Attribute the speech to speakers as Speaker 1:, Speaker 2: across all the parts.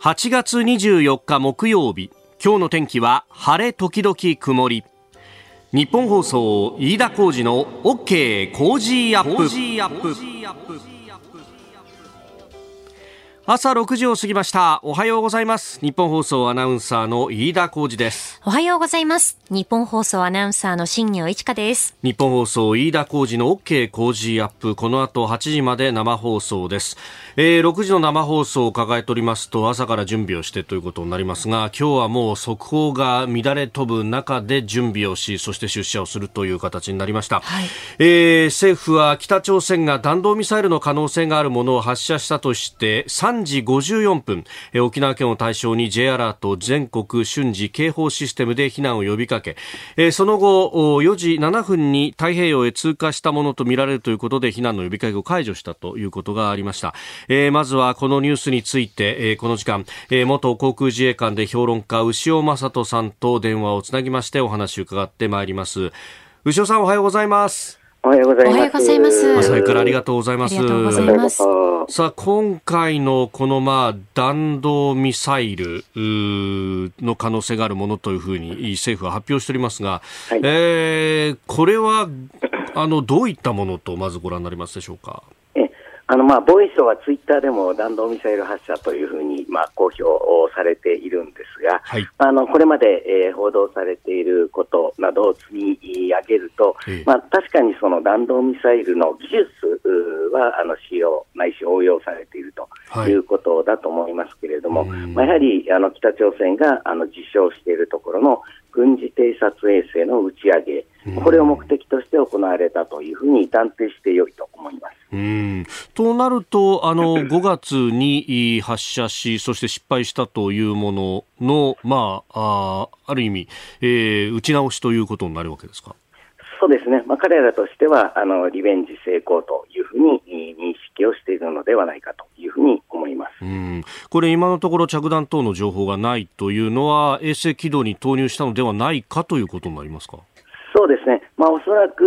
Speaker 1: 8月24日木曜日。今日の天気は晴れ時々曇り。日本放送飯田浩二の OK 工事アップ。朝6時を過ぎました。おはようございます。日本放送アナウンサーの飯田浩二です。
Speaker 2: おはようございます。日本放送アナウンサーの新業一華です。
Speaker 1: 日本放送飯田浩二の OK 工事アップ。この後8時まで生放送です、えー、6時の生放送を抱えておりますと朝から準備をしてということになりますが今日はもう速報が乱れ飛ぶ中で準備をしそして出社をするという形になりました、はい、えー、政府は北朝鮮が弾道ミサイルの可能性があるものを発射したとして3 3時54分、え沖縄県を対象に J アラート全国瞬時警報システムで避難を呼びかけ、えその後4時7分に太平洋へ通過したものとみられるということで避難の呼びかけを解除したということがありました、えまずはこのニュースについて、えこの時間、え元航空自衛官で評論家牛尾正人さんと電話をつなぎましてお話を伺ってまいります。牛尾さんおはようございます。
Speaker 3: おはようございます。おはようございます。
Speaker 1: 朝からありがとうございます。ありがとうございます。さあ、今回のこのまあ弾道ミサイルの可能性があるものというふうに政府は発表しておりますが、はい、えー、これはあのどういったものとまずご覧になりますでしょうか？
Speaker 3: あのまあ防衛省はツイッターでも弾道ミサイル発射というふうにまあ公表されているんですが、はい、あのこれまで、えー、報道されていることなどを積み上げると、えー、まあ、確かにその弾道ミサイルの技術はあの使用、ないし応用されているとい。うことだと思いますけれども、はい、まあ、やはりあの北朝鮮があの実証しているところの軍事偵察衛星の打ち上げ、これを目的として行われたというふうに断定してよいと思います。
Speaker 1: うんとなると、あの 5月に発射し、そして失敗したというものの、まあ、あある意味、えー、打ち直しということになるわけですか？
Speaker 3: そうですね、まあ、彼らとしてはあのリベンジ成功というふうに認識をしているのではないかというふうに思います
Speaker 1: うんこれ、今のところ着弾等の情報がないというのは、衛星軌道に投入したのではないかということになりますか？
Speaker 3: そうですね、まあ、おそらく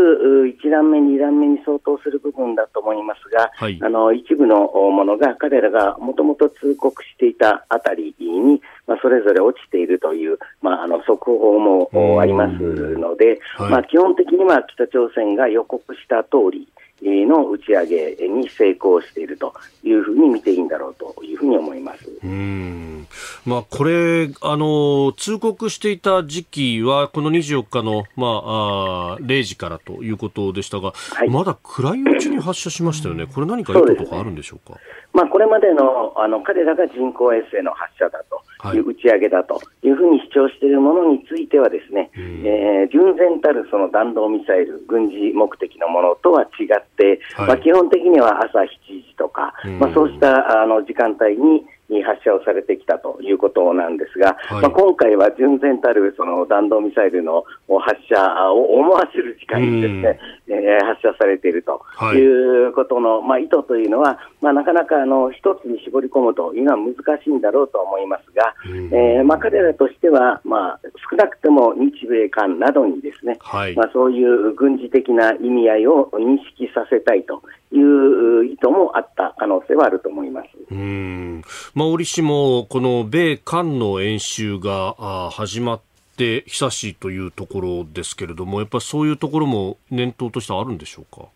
Speaker 3: 1段目、2段目に相当する部分だと思いますが、はい、あの一部のものが彼らがもともと通告していたあたりに、まあ、それぞれ落ちているという、まあ、あの速報もありますので、はい、まあ、基本的には北朝鮮が予告した通り、の打ち上げに成功しているというふうに見ていいんだろうというふうに思います。うん。
Speaker 1: まあ、これあの、通告していた時期は、この24日の、まあ、あ0時からということでしたが、はい、まだ暗いうちに発射しましたよね、これ、何か意図とかあるんでしょうか？
Speaker 3: まあ、これまでのあの彼らが人工衛星の発射だとい。う、打ち上げだというふうに主張しているものについては、ですね、えー、純然たるその弾道ミサイル、軍事目的のものとは違って、はい、まあ、基本的には朝7時とか、まあ、そうしたあの時間帯にに発射をされてきたということなんですが、はい、まあ、今回は純然たるその弾道ミサイルの発射を思わせる時間にですね、えー、発射されているとい。うことの、はい、まあ、意図というのは、まあ、なかなかあの一つに絞り込むというのは難しいんだろうと思いますが、えー、まあ、彼らとしては、まあ、少なくとも日米韓などにですね、はい、まあ、そういう軍事的な意味合いを認識させたいという意図もあった可能性はあると思います。
Speaker 1: うんまあ、折しもこの米韓の演習が始まって久しいというところですけれども、やっぱりそういうところも念頭としてあるんでしょうか？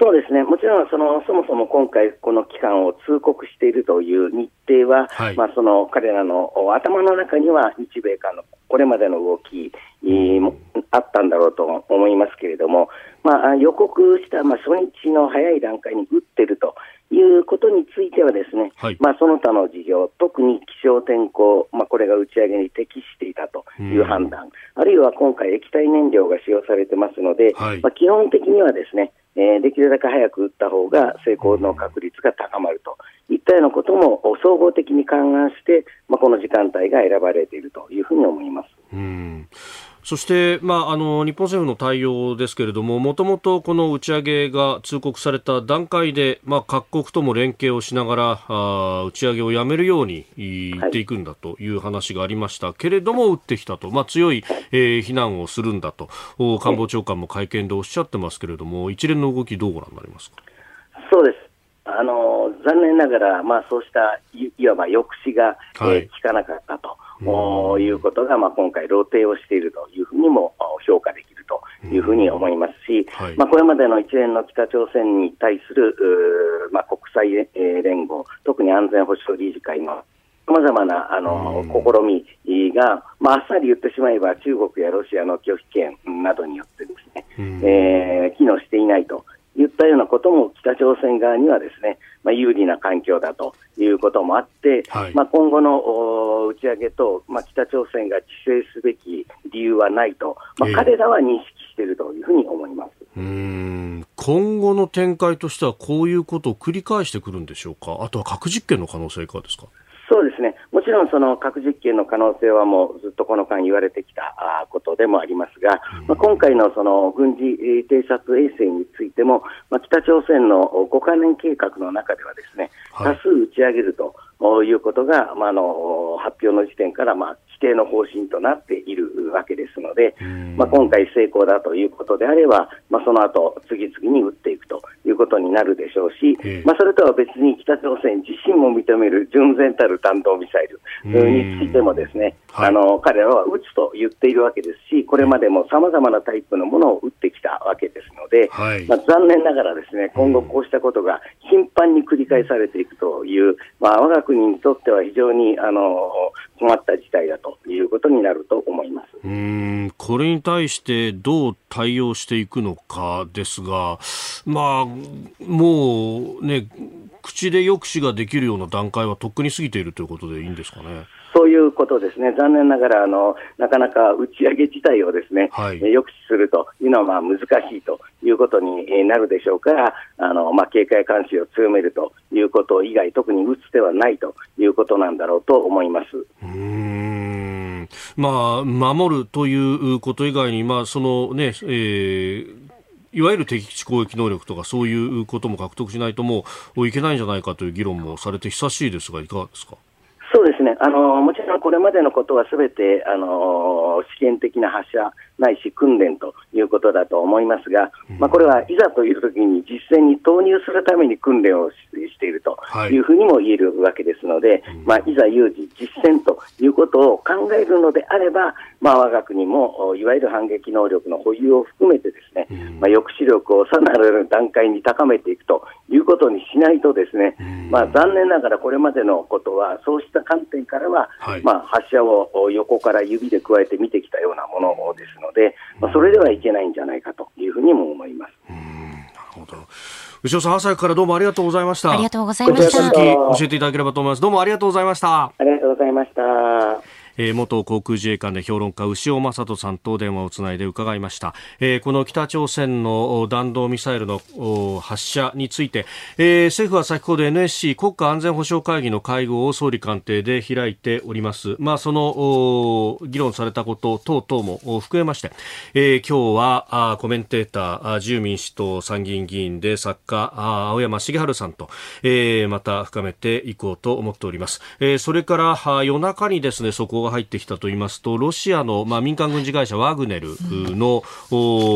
Speaker 3: そうですね、もちろんそのそもそも今回、この期間を通告しているという日程は、はい、まあ、その彼らの頭の中には日米韓のこれまでの動き、もあったんだろうと思いますけれども、まあ、予告した、まあ、初日の早い段階に打ってるということについてはですね、はい、まあ、その他の事業、特に気象天候、まあ、これが打ち上げに適していたという判断、あるいは今回、液体燃料が使用されてますので、はい、まあ、基本的にはですね、えー、できるだけ早く打った方が成功の確率が高まるといったようなことも総合的に勘案して、まあ、この時間帯が選ばれているというふうに思います。
Speaker 1: うんそして、まあ、あの日本政府の対応ですけれども、もともとこの打ち上げが通告された段階で、まあ、各国とも連携をしながらあ打ち上げをやめるように言っていくんだという話がありました、はい、けれども、撃ってきたと、まあ、強い、えー、非難をするんだと、官房長官も会見でおっしゃってますけれども、一連の動き、どうご覧になりますか？
Speaker 3: そうです。あの残念ながら、まあ、そうしたいいわば抑止が、はい、えー、効かなかったと。いうことが、まあ、今回、露呈をしているというふうにも評価できるというふうに思いますし、はい、まあ、これまでの一連の北朝鮮に対する、まあ、国際連合、特に安全保障理事会のさまざまなあの、試みが、まあ、あっさり言ってしまえば、中国やロシアの拒否権などによってですね、えー、機能していないといったようなことも北朝鮮側にはですね、まあ、有利な環境だということもあって、はい、まあ、今後の打ち上げと、まあ、北朝鮮が自制すべき理由はないと、まあ、彼らは認識しているというふうに思います。
Speaker 1: うん。今後の展開としては、こういうことを繰り返してくるんでしょうか、あとは核実験の可能性いかがですか？
Speaker 3: そうですね、もちろんその核実験の可能性はもうずっとこの間言われてきたことでもありますが、まあ、今回のその軍事偵察衛星についても、まあ、北朝鮮の5か年計画の中ではですね、多数打ち上げるということが、まあ、あの発表の時点からまあ定の方針となっているわけですので、まあ、今回成功だということであれば、まあ、その後次々に撃っていくということになるでしょうし、まあ、それとは別に北朝鮮自身も認める純然たる弾道ミサイルについてもですね、はい、あの彼らは撃つと言っているわけですし、これまでもさまざまなタイプのものを撃ってきたわけですので、はい、まあ、残念ながらですね今後こうしたことが頻繁に繰り返されていくという、まあ、我が国にとっては非常にあの困った事態だということになると思います
Speaker 1: うんこれに対してどう対応していくのかですが、まあ、もうね、口で抑止ができるような段階はとっくに過ぎているということでいいんですかね？
Speaker 3: そういうことですね、残念ながらあのなかなか打ち上げ自体をですね、はい、抑止するというのはまあ難しいということになるでしょうから、あのまあ、警戒監視を強めるということ以外、特に打つ手はないということなんだろうと思います。
Speaker 1: うんまあ、守るということ以外に、まあそのねえーいわゆる敵基地攻撃能力とかそういうことも獲得しないともういけないんじゃないかという議論もされて久しいですがいかがですか？
Speaker 3: そうですねあのもちろんこれまでのことはすべてあの試験的な発射ないし訓練ということだと思いますが、まあ、これはいざというときに実戦に投入するために訓練をしているとい。うふうにも言えるわけですので、はい、まあ、いざ有事、実戦ということを考えるのであれば、まあ、我が国もいわゆる反撃能力の保有を含めてですね、まあ、抑止力をさらなる段階に高めていくということにしないとですね、まあ、残念ながらこれまでのことはそうした観点からは、はい、まあ、発射を横から指で加えて見てきたようなものですので、まあ、それではいけないんじゃないかというふうにも思います。なる
Speaker 1: ほど牛尾さん、朝からどうもありがとうございました。
Speaker 2: ありがとうございました。
Speaker 1: 教えていただければと思います。どうもありがとうございました。
Speaker 3: ありがとうございました。
Speaker 1: えー、元航空自衛官で評論家牛尾正人さんと電話をつないで伺いました、えー、この北朝鮮の弾道ミサイルの発射について、えー、政府は先ほど NSC 国家安全保障会議の会合を総理官邸で開いております。まあその議論されたこと等々も含めまして、えー、今日はコメンテーター自由民主党参議院議員で作家青山茂春さんと、えー、また深めていこうと思っております、えー、それから夜中にですねそこが入ってきたと言いますとロシアの、まあ、民間軍事会社ワグネルの、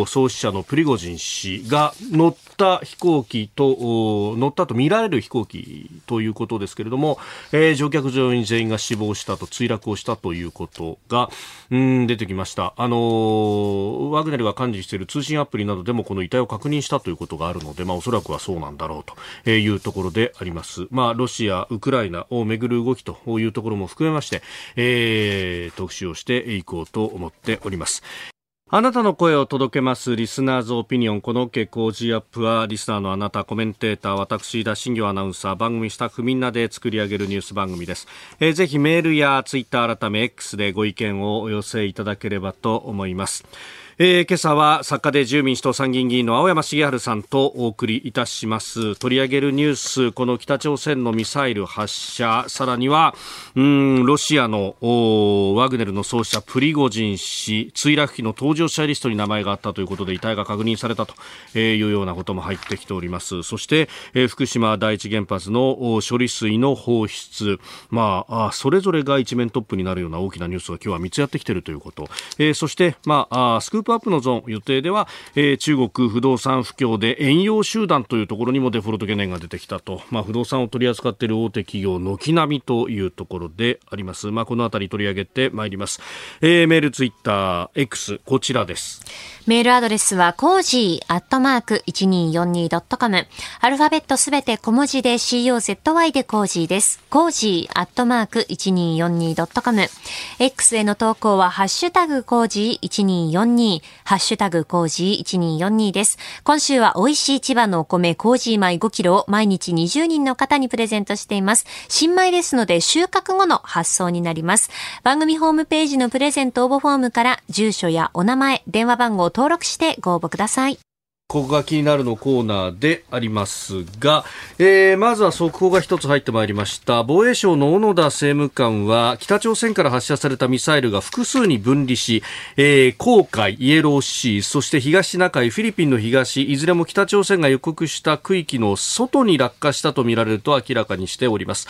Speaker 1: 創始者のプリゴジン氏が乗った飛行機と乗ったと見られる飛行機ということですけれども、えー、乗客乗員全員が死亡したと墜落をしたということがうん出てきました。あのー、ワグネルが管理している通信アプリなどでもこの遺体を確認したということがあるので、まあ、おそらくはそうなんだろうというところであります。まあ、ロシア、ウクライナをめぐる動きというところも含めまして、えーえ、特集をしていこうと思っております。あなたの声を届けますリスナーズオピニオンこの OK 工事アップはリスナーのあなたコメンテーター私田新業アナウンサー番組スタッフみんなで作り上げるニュース番組です、えー、ぜひメールやツイッター改め X でご意見をお寄せいただければと思いますえー、今朝は作家で自由民主党参議院議員の青山茂春さんとお送りいたします。取り上げるニュースこの北朝鮮のミサイル発射。さらにはうんロシアのワグネルの創始者プリゴジン氏墜落機の搭乗者リストに名前があったということで遺体が確認されたというようなことも入ってきております。そして、えー、福島第一原発の処理水の放出。まあそれぞれが一面トップになるような大きなニュースが今日は3つやってきているということ、えー、そして、まあ、スクープアップのゾーン予定では、えー、中国不動産不況で遠洋集団というところにもデフォルト懸念が出てきたと、まあ、不動産を取り扱っている大手企業軒並みというところであります、まあ、このあたり取り上げてまいります、えー、メールツイッター X こちらです。
Speaker 2: メールアドレスは、コージーアットマーク 1242.com。アルファベットすべて小文字で COZY でコージーです。コージーアットマーク 1242.com。X への投稿は、ハッシュタグコージー1242、ハッシュタグコージー1242です。今週は美味しい千葉のお米コージー米5キロを毎日20人の方にプレゼントしています。新米ですので収穫後の発送になります。番組ホームページのプレゼント応募フォームから住所やお名前、電話番号登録してご応募ください。
Speaker 1: ここが気になるのコーナーでありますが、えー、まずは速報が一つ入ってまいりました防衛省の小野田政務官は北朝鮮から発射されたミサイルが複数に分離し、えー、黄海、イエローシーそして東シナ海フィリピンの東いずれも北朝鮮が予告した区域の外に落下したとみられると明らかにしております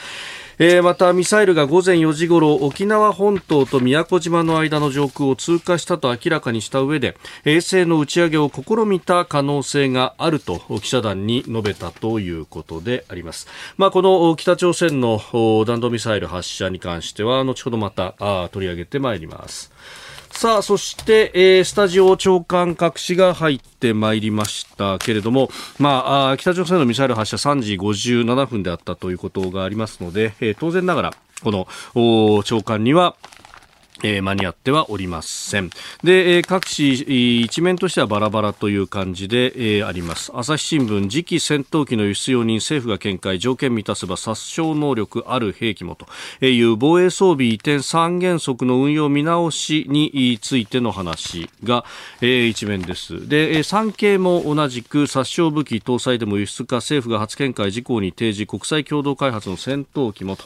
Speaker 1: えー、またミサイルが午前4時ごろ沖縄本島と宮古島の間の上空を通過したと明らかにした上で衛星の打ち上げを試みた可能性があると記者団に述べたということであります、まあ、この北朝鮮の弾道ミサイル発射に関しては後ほどまた取り上げてまいります。さあ、そして、えー、スタジオ長官隠しが入ってまいりました。けれども、まあ、北朝鮮のミサイル発射3時57分であったということがありますので、えー、当然ながら、この長官には、えー、間に合ってはおりません。で、えー、各紙一面としてはバラバラという感じで、えー、あります。朝日新聞次期戦闘機の輸出用に政府が見解条件満たせば殺傷能力ある兵器もという防衛装備移転三原則の運用見直しについての話が、えー、一面です。で、産経も同じく殺傷武器搭載でも輸出か政府が初見解事項に提示国際共同開発の戦闘機もと、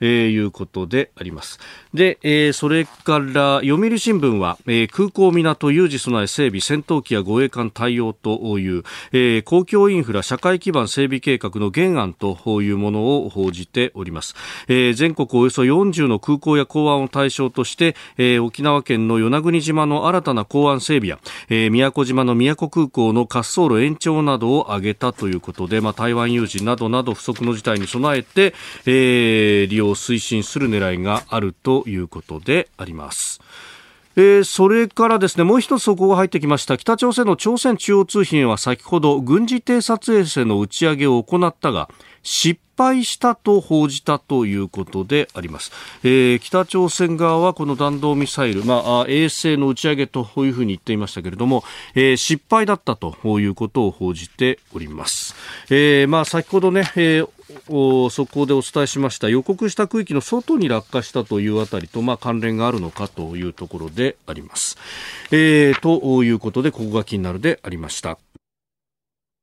Speaker 1: えー、いうことであります。で、えー、それから読売新聞は、えー、空港港有事備え整備戦闘機や護衛艦対応という、えー、公共インフラ社会基盤整備計画の原案というものを報じております、えー、全国およそ40の空港や港湾を対象として、えー、沖縄県の与那国島の新たな港湾整備や、えー、宮古島の宮古空港の滑走路延長などを挙げたということで、まあ、台湾有事などなど不測の事態に備えて、えー、利用を推進する狙いがあるということであります。えー、それからですねもう一つ速報が入ってきました。北朝鮮の朝鮮中央通信は先ほど軍事偵察衛星の打ち上げを行ったが失敗したと報じたということであります、えー、北朝鮮側はこの弾道ミサイル、まあ、衛星の打ち上げというふうに言っていましたけれども、えー、失敗だったということを報じております、えまあ、先ほどね、えーお速報でお伝えしました予告した区域の外に落下したというあたりと、まあ、関連があるのかというところであります。えー、ということでここが気になるでありました。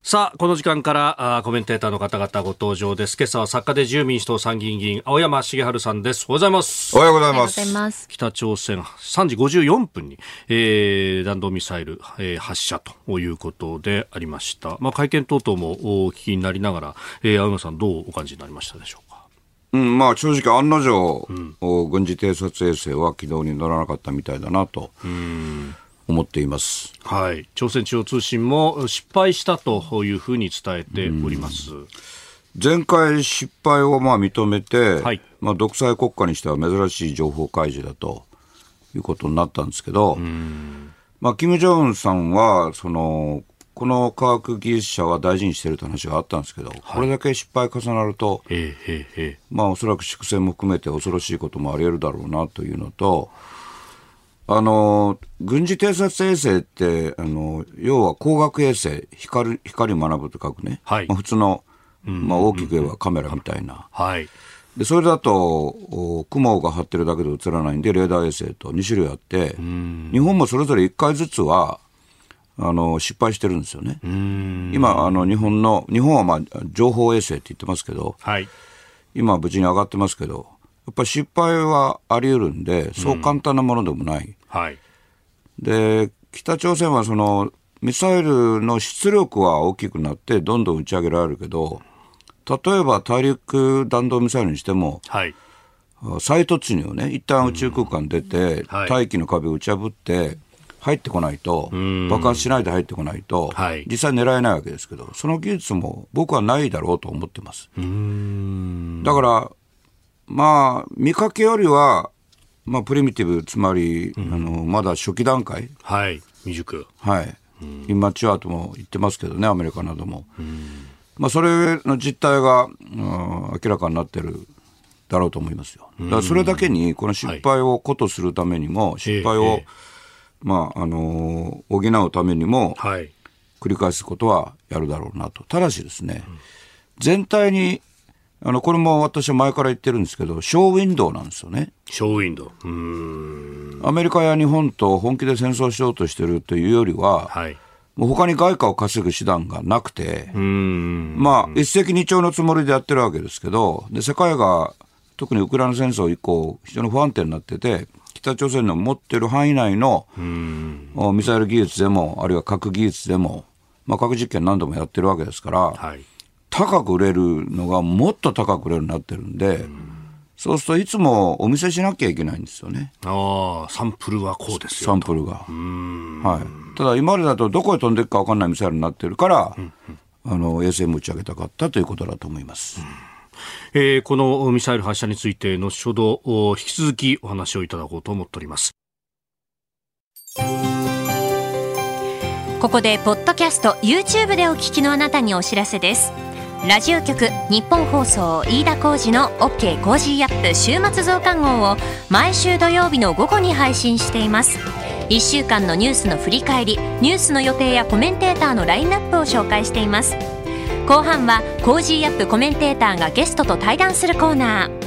Speaker 1: さあ、この時間からあコメンテーターの方々ご登場です。今朝は作家で自由民主党参議院議員、青山茂春さんです。おはようございます。
Speaker 4: おはようございます。ます
Speaker 1: 北朝鮮3時54分に、えー、弾道ミサイル、えー、発射ということでありました。まあ、会見等々もお聞きになりながら、えー、青山さんどうお感じになりましたでしょうか？
Speaker 4: うん、まあ正直案の定、うん、軍事偵察衛星は軌道に乗らなかったみたいだなと。うん思っています、
Speaker 1: はい、朝鮮中央通信も失敗したというふうに伝えております。
Speaker 4: 前回失敗をまあ認めて、はい、まあ、独裁国家にしては珍しい情報開示だということになったんですけど、まあ、金正恩さんはそのこの科学技術者は大事にしているという話があったんですけど、はい、これだけ失敗重なると、えーえー、まあ、おそらく粛清も含めて恐ろしいこともあり得るだろうなというのと、あの、軍事偵察衛星って、あの、要は光学衛星、光、光学ぶと書くね。はい。まあ、普通の、まあ、大きく言えばカメラみたいな。はい。で、それだと、雲が張ってるだけで映らないんで、レーダー衛星と2種類あって、日本もそれぞれ1回ずつは、あの、失敗してるんですよね。今、あの、日本の、日本はまあ、情報衛星って言ってますけど、はい。今無事に上がってますけど、やっぱり失敗はあり得るんで、そう簡単なものでもない。うん、はい。で、北朝鮮はその、ミサイルの出力は大きくなってどんどん打ち上げられるけど、例えば大陸弾道ミサイルにしても、はい、再突入ね、一旦宇宙空間出て、うん。はい、大気の壁を打ち破って、入ってこないと、爆発しないで入ってこないと、はい、実際狙えないわけですけど、その技術も僕はないだろうと思ってます。だから、まあ、見かけよりは、まあ、プリミティブ、つまり、うん、あのまだ初期段階。
Speaker 1: はい、未熟。
Speaker 4: はい。インマチュアとも言ってますけどね、アメリカなども。まあ、それの実態が、うん、明らかになってるだろうと思いますよ。だからそれだけに、この失敗をことするためにも、はい、失敗を、ええ、まあ、あのー、補うためにも、はい、繰り返すことはやるだろうなと。ただしですね、うん、全体にあの、これも私は前から言ってるんですけど、ショーウィンドウなんですよね。
Speaker 1: ショーウィンド
Speaker 4: ウ。アメリカや日本と本気で戦争しようとしてるというよりは、はい、もう他に外貨を稼ぐ手段がなくて、まあ、一石二鳥のつもりでやってるわけですけど、で、世界が、特にウクライナ戦争以降、非常に不安定になってて、北朝鮮の持ってる範囲内のミサイル技術でも、あるいは核技術でも、まあ、核実験何度もやってるわけですから、はい高く売れるのがもっと高く売れるようになってるんで、うん、そうするといつもお見せしなきゃいけないんですよね。
Speaker 1: ああ、サンプルはこうです
Speaker 4: よ。サンプルが。はい。ただ今までだとどこへ飛んでいくか分かんないミサイルになってるから、うんうん、あの、衛星も打ち上げたかったということだと思います。うん
Speaker 1: えー、このミサイル発射について後ほど引き続きお話をいただこうと思っております
Speaker 2: ここでポッドキャスト YouTube でお聞きのあなたにお知らせですラジオ局日本放送飯田浩司の OK コージーアップ週末増刊号を毎週土曜日の午後に配信しています。1週間のニュースの振り返りニュースの予定やコメンテーターのラインナップを紹介しています。後半は Cozy up コメンテーターがゲストと対談するコーナー。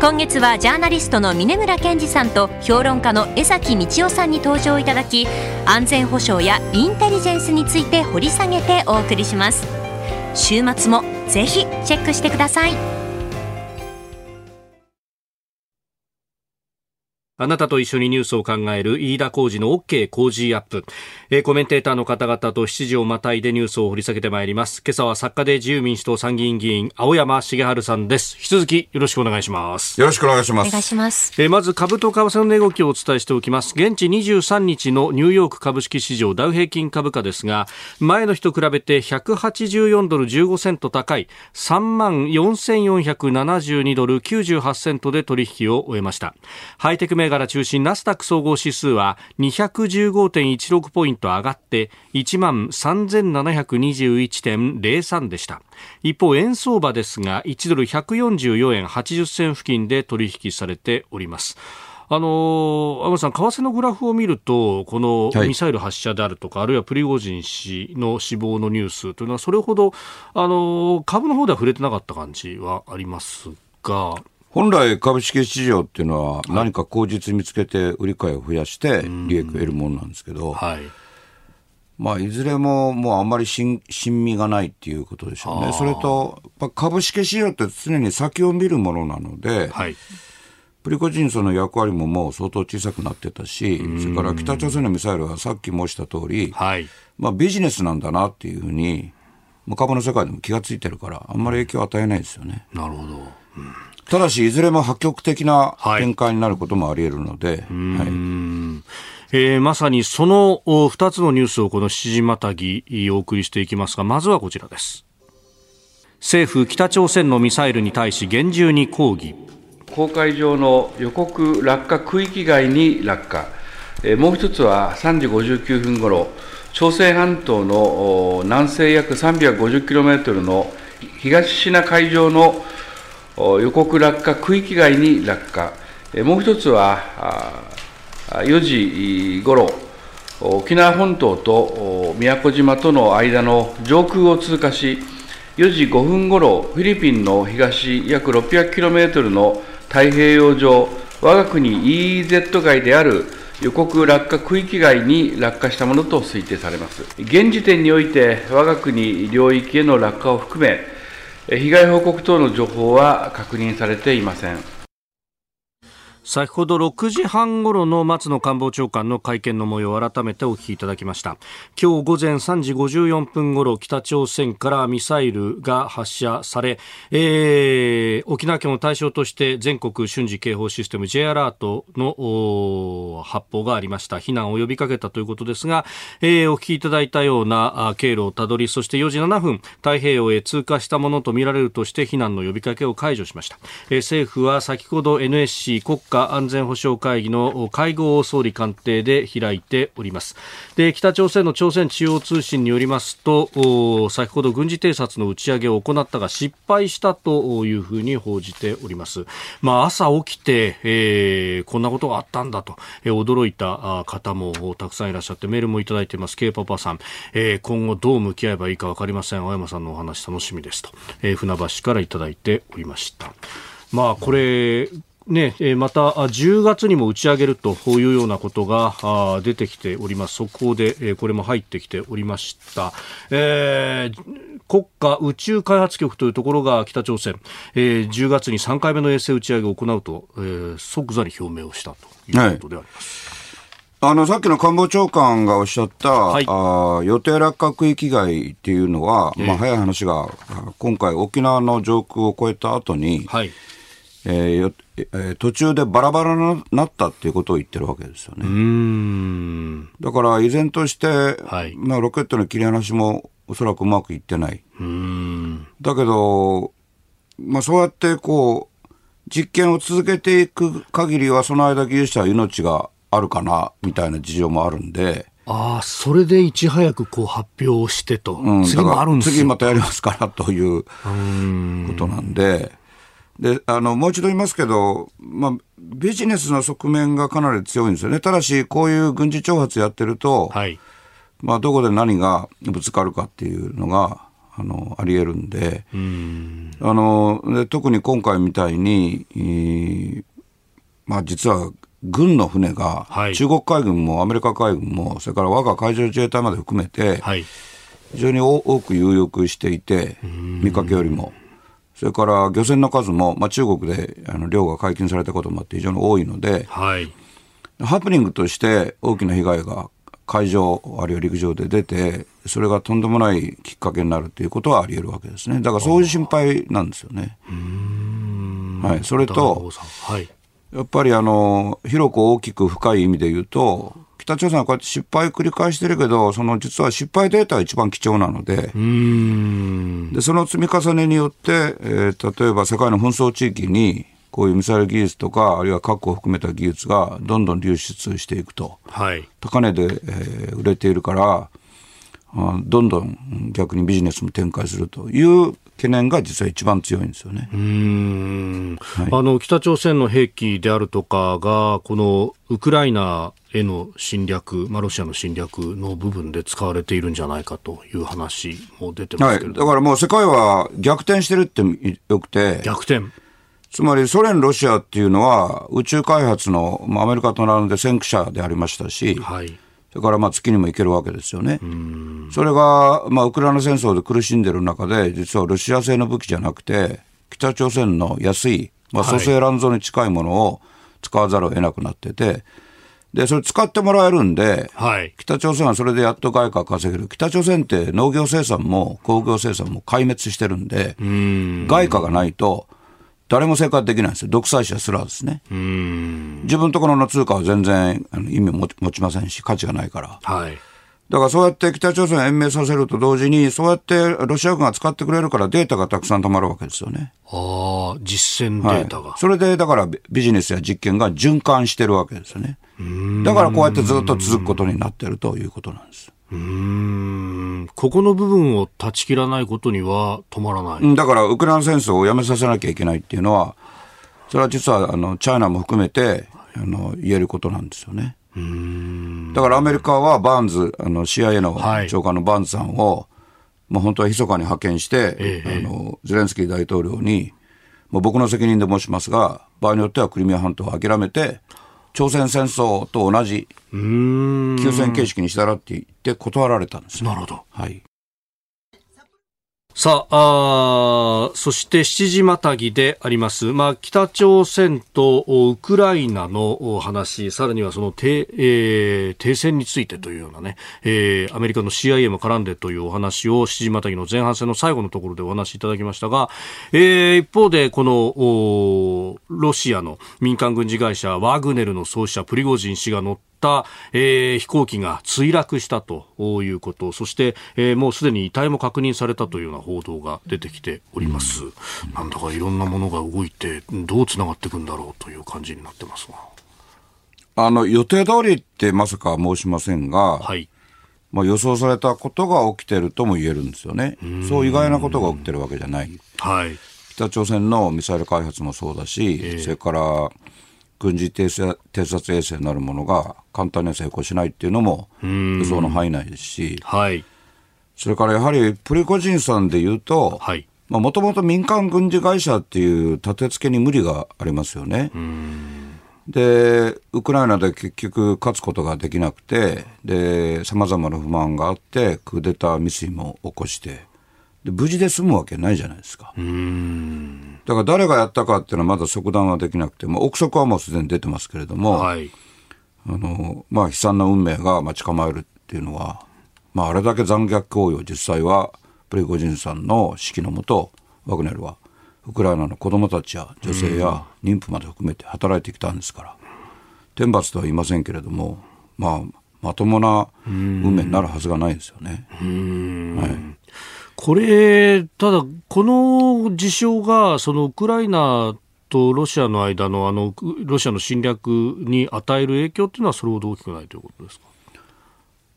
Speaker 2: 今月はジャーナリストの峯村健司さんと評論家の江崎道朗さんに登場いただき安全保障やインテリジェンスについて掘り下げてお送りします。週末もぜひチェックしてください。
Speaker 1: あなたと一緒にニュースを考える飯田浩二の OK 工事アップ、えー、コメンテーターの方々と7時をまたいでニュースを掘り下げてまいります。今朝は作家で自由民主党参議院議員青山茂春さんです。引き続きよろしくお願いします。
Speaker 4: よろしくお願いします。
Speaker 2: お願いします。
Speaker 1: えー、まず株と為替の値動きをお伝えしておきます。現地23日のニューヨーク株式市場ダウ平均株価ですが前の日と比べて184ドル15セント高い3万4472ドル98セントで取引を終えました。ハイテク銘柄中心ナスダック総合指数は215.16ポイント上がって1万3721.03でした。一方円相場ですが1ドル144円80銭付近で取引されております。あの天さん、為替のグラフを見ると、このミサイル発射であるとか、はい、あるいはプリゴジン氏の死亡のニュースというのは、それほど、あの株の方では触れてなかった感じはありますが。
Speaker 4: 本来株式市場っていうのは何か口実見つけて売り買いを増やして利益を得るものなんですけど、はい、まあ、いずれももうあんまり親身がないっていうことでしょうね。それと、株式市場って常に先を見るものなので、はい、プリコジンソの役割ももう相当小さくなってたし、それから北朝鮮のミサイルはさっき申した通り、はい、まあ、ビジネスなんだなっていうふうに、株の世界でも気がついてるから、あんまり影響を与えないですよね。
Speaker 1: なるほど。うん
Speaker 4: ただし、いずれも破局的な展開になることもあり得るので、はいはい
Speaker 1: えー、まさにその2つのニュースをこの7時またぎお送りしていきますが、まずはこちらです。政府、北朝鮮のミサイルに対し厳重に抗議。
Speaker 5: 公海上の予告落下区域外に落下。えー、もう一つは3時59分ごろ、朝鮮半島の南西約350キロメートルの東シナ海上の予告落下区域外に落下、もう一つは4時ごろ、沖縄本島と宮古島との間の上空を通過し、4時5分ごろ、フィリピンの東約600キロメートルの太平洋上、我が国 EEZ 外である予告落下区域外に落下したものと推定されます。現時点において、我が国領域への落下を含め、被害報告等の情報は確認されていません。
Speaker 1: 先ほど6時半ごろの松野官房長官の会見の模様を改めてお聞きいただきました。今日午前3時54分ごろ北朝鮮からミサイルが発射され、えー、沖縄県を対象として全国瞬時警報システム J アラートの発報がありました。避難を呼びかけたということですが、えー、お聞きいただいたような経路をたどりそして4時7分太平洋へ通過したものとみられるとして避難の呼びかけを解除しました、えー、政府は先ほど NSC 国家安全保障会議の会合を総理官邸で開いております。で北朝鮮の朝鮮中央通信によりますと先ほど軍事偵察の打ち上げを行ったが失敗したというふうに報じております、まあ、朝起きて、えー、こんなことがあったんだと、え、驚いた方もたくさんいらっしゃってメールもいただいています。K パパさん、えー、今後どう向き合えばいいか分かりません。青山さんのお話楽しみですと、えー、船橋からいただいておりました。まあこれね、また10月にも打ち上げるというようなことが出てきております。速報でこれも入ってきておりました。えー、国家宇宙開発局というところが北朝鮮、えー、10月に3回目の衛星打ち上げを行うと、えー、即座に表明をしたということであります。
Speaker 4: はいあの、さっきの官房長官がおっしゃった、はい、あ予定落下区域外っていうのは、えー、まあ、早い話が、今回沖縄の上空を越えた後に、はい、えーえー、途中でバラバラになったっていうことを言ってるわけですよね。だから依然として、はい、まあ、ロケットの切り離しもおそらくうまくいってない。だけど、まあ、そうやってこう、実験を続けていく限りは、その間技術者は命があるかな、みたいな事情もあるんで、
Speaker 1: ああ、それでいち早くこう発表してと、うん、次もあるんです
Speaker 4: 次またやりますからということなんで、で、あの、もう一度言いますけど、まあ、ビジネスの側面がかなり強いんですよね。ただし、こういう軍事挑発やってると、はい、まあ、どこで何がぶつかるかっていうのが、あの、あり得るんで、ん。あので、特に今回みたいに、えー、まあ、実は、軍の船が、中国海軍もアメリカ海軍も、それから我が海上自衛隊まで含めて、はい、非常に多く有力していて、見かけよりも。それから漁船の数も、まあ、中国であの漁が解禁されたこともあって非常に多いので、はい、ハプニングとして大きな被害が海上あるいは陸上で出てそれがとんでもないきっかけになるということはあり得るわけですね。だからそういう心配なんですよね。はい、それと、はい、やっぱりあの広く大きく深い意味で言うと北朝鮮はこうやって失敗を繰り返してるけど、その実は失敗データが一番貴重なので、でその積み重ねによって、えー、例えば世界の紛争地域に、こういうミサイル技術とか、あるいは核を含めた技術がどんどん流出していくと、はい、高値で、えー、売れているから、どんどん逆にビジネスも展開するという懸念が実は一番強いんですよね。うん、
Speaker 1: はい、あの北朝鮮の兵器であるとかがこのウクライナへの侵略、まあ、ロシアの侵略の部分で使われているんじゃないかという話も出てますけれど、
Speaker 4: はい、だからもう世界は逆転してるってよくて、
Speaker 1: 逆転。
Speaker 4: つまりソ連、ロシアっていうのは宇宙開発の、まあ、アメリカと並んで先駆者でありましたし、はいそれからまあ月にも行けるわけですよね。それが、まあ、ウクライナ戦争で苦しんでる中で、実はロシア製の武器じゃなくて、北朝鮮の安い、まあ、蘇生乱造に近いものを使わざるを得なくなってて、で、それ使ってもらえるんで、はい、北朝鮮はそれでやっと外貨稼げる。北朝鮮って農業生産も工業生産も壊滅してるんで、ん外貨がないと、誰も生活できないんですよ。独裁者すらですね。自分ところの通貨は全然意味を持ちませんし、価値がないから。はい。だからそうやって北朝鮮を延命させると同時に、そうやってロシア軍が使ってくれるからデータがたくさん溜まるわけですよね。
Speaker 1: ああ、実践データが、はい、
Speaker 4: それでだからビジネスや実験が循環してるわけですよね。だからこうやってずっと続くことになってるということなんです。う
Speaker 1: ん。ここの部分を断ち切らないことには止まらな
Speaker 4: い。だからウクライナ戦争をやめさせなきゃいけないっていうのは、それは実はあのチャイナも含めてあの言えることなんですよね。だからアメリカはバーンズ、あの CIA の長官のバーンズさんを、はい、まあ、本当は密かに派遣して、ええ、あのゼレンスキー大統領に、まあ、僕の責任で申しますが、場合によってはクリミア半島を諦めて、朝鮮戦争と同じ休戦形式にしたらって言って断られたんです
Speaker 1: なるほど。
Speaker 4: はい。
Speaker 1: さああ、そして7時またぎであります。まあ、北朝鮮とウクライナの話、さらにはその停,、えー、停戦についてというようなね、えー、アメリカの CIA も絡んでというお話を7時またぎの前半戦の最後のところでお話しいただきましたが、えー、一方でこのロシアの民間軍事会社ワグネルの創始者プリゴジン氏が乗って、えー、飛行機が墜落したということ、そして、えー、もうすでに遺体も確認されたというような報道が出てきております。うん、なんだかいろんなものが動いて、どうつながっていくんだろうという感じになってますが。
Speaker 4: あの、予定通りってまさか申しませんが、はい。まあ、予想されたことが起きてるとも言えるんですよね。そう意外なことが起きてるわけじゃない。はい。北朝鮮のミサイル開発もそうだし、えー、それから軍事偵察衛星なるものが簡単に成功しないっていうのも予想の範囲内ですし、はい、それからやはりプリコジンさんで言うと、もともと民間軍事会社っていう立て付けに無理がありますよね。で、ウクライナで結局勝つことができなくて、で、様々な不満があって、クーデター未遂も起こして、で無事で済むわけないじゃないですか。だから誰がやったかっていうのはまだ即断はできなくて、も憶測はもうすでに出てますけれども、はい、あの、まあ悲惨な運命が待ち構えるっていうのは、まああれだけ残虐行為を実際はプリゴジンさんの指揮のもと、ワグネルはウクライナの子供たちや女性や妊婦まで含めて働いてきたんですから、天罰とは言いませんけれども、まあ、まともな運命になるはずがないですよね。はい
Speaker 1: これ、ただ、この事象が、そのウクライナとロシアの間のあのロシアの侵略に与える影響というのは、それほど大きくないということですか？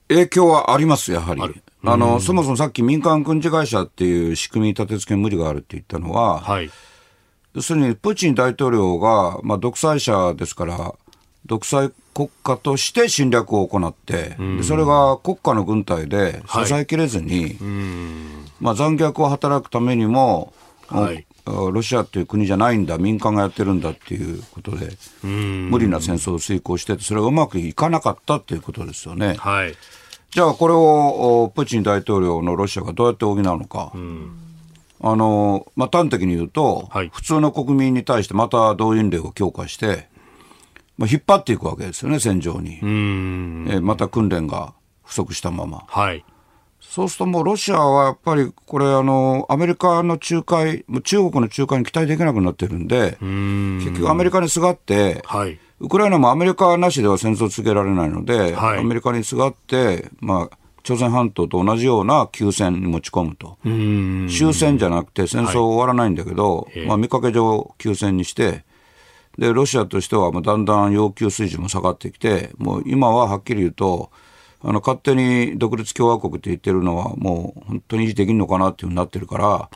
Speaker 4: 影響はあります、やはり。あの、そもそもさっき民間軍事会社っていう仕組み立て付け無理があるって言ったのは、はい、要するにプーチン大統領が、まあ、独裁者ですから、独裁国家として侵略を行って、でそれが国家の軍隊で支えきれずに、はいまあ、残虐を働くためにも、はい、ロシアっていう国じゃないんだ、民間がやってるんだっていうことで、無理な戦争を遂行してて、それがうまくいかなかったっていうことですよね。はい、じゃあ、これをプーチン大統領のロシアがどうやって補うのか。あのまあ、端的に言うと、はい、普通の国民に対してまた動員令を強化して、まあ、引っ張っていくわけですよね、戦場に。えまた訓練が不足したまま。はいそうするともうロシアはやっぱりこれあの、アメリカの仲介、中国の仲介に期待できなくなってるんで、ん。結局アメリカにすがって、はい、ウクライナもアメリカなしでは戦争を続けられないので、はい、アメリカにすがって、まあ、朝鮮半島と同じような休戦に持ち込むと。終戦じゃなくて戦争終わらないんだけど、はい、まあ見かけ上休戦にして、で、ロシアとしてはもうだんだん要求水準も下がってきて、もう今ははっきり言うと、あの、勝手に独立共和国って言ってるのは、もう本当に維持できるのかなっていうふうになってるから、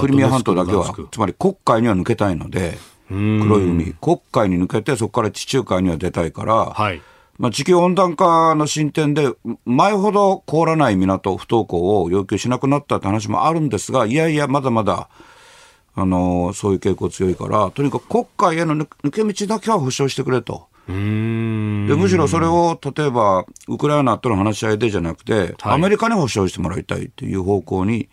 Speaker 4: クリミア半島だけは、つまり黒海には抜けたいので、黒い海、黒海に抜けて、そこから地中海には出たいから、はい、まあ、地球温暖化の進展で、前ほど凍らない港、不登校を要求しなくなったって話もあるんですが、いやいや、まだまだ、あのそういう傾向強いから、とにかく黒海への抜け道だけは保証してくれと。でむしろそれを例えばウクライナとの話し合いでじゃなくて、はい、アメリカに保証してもらいたいという方向に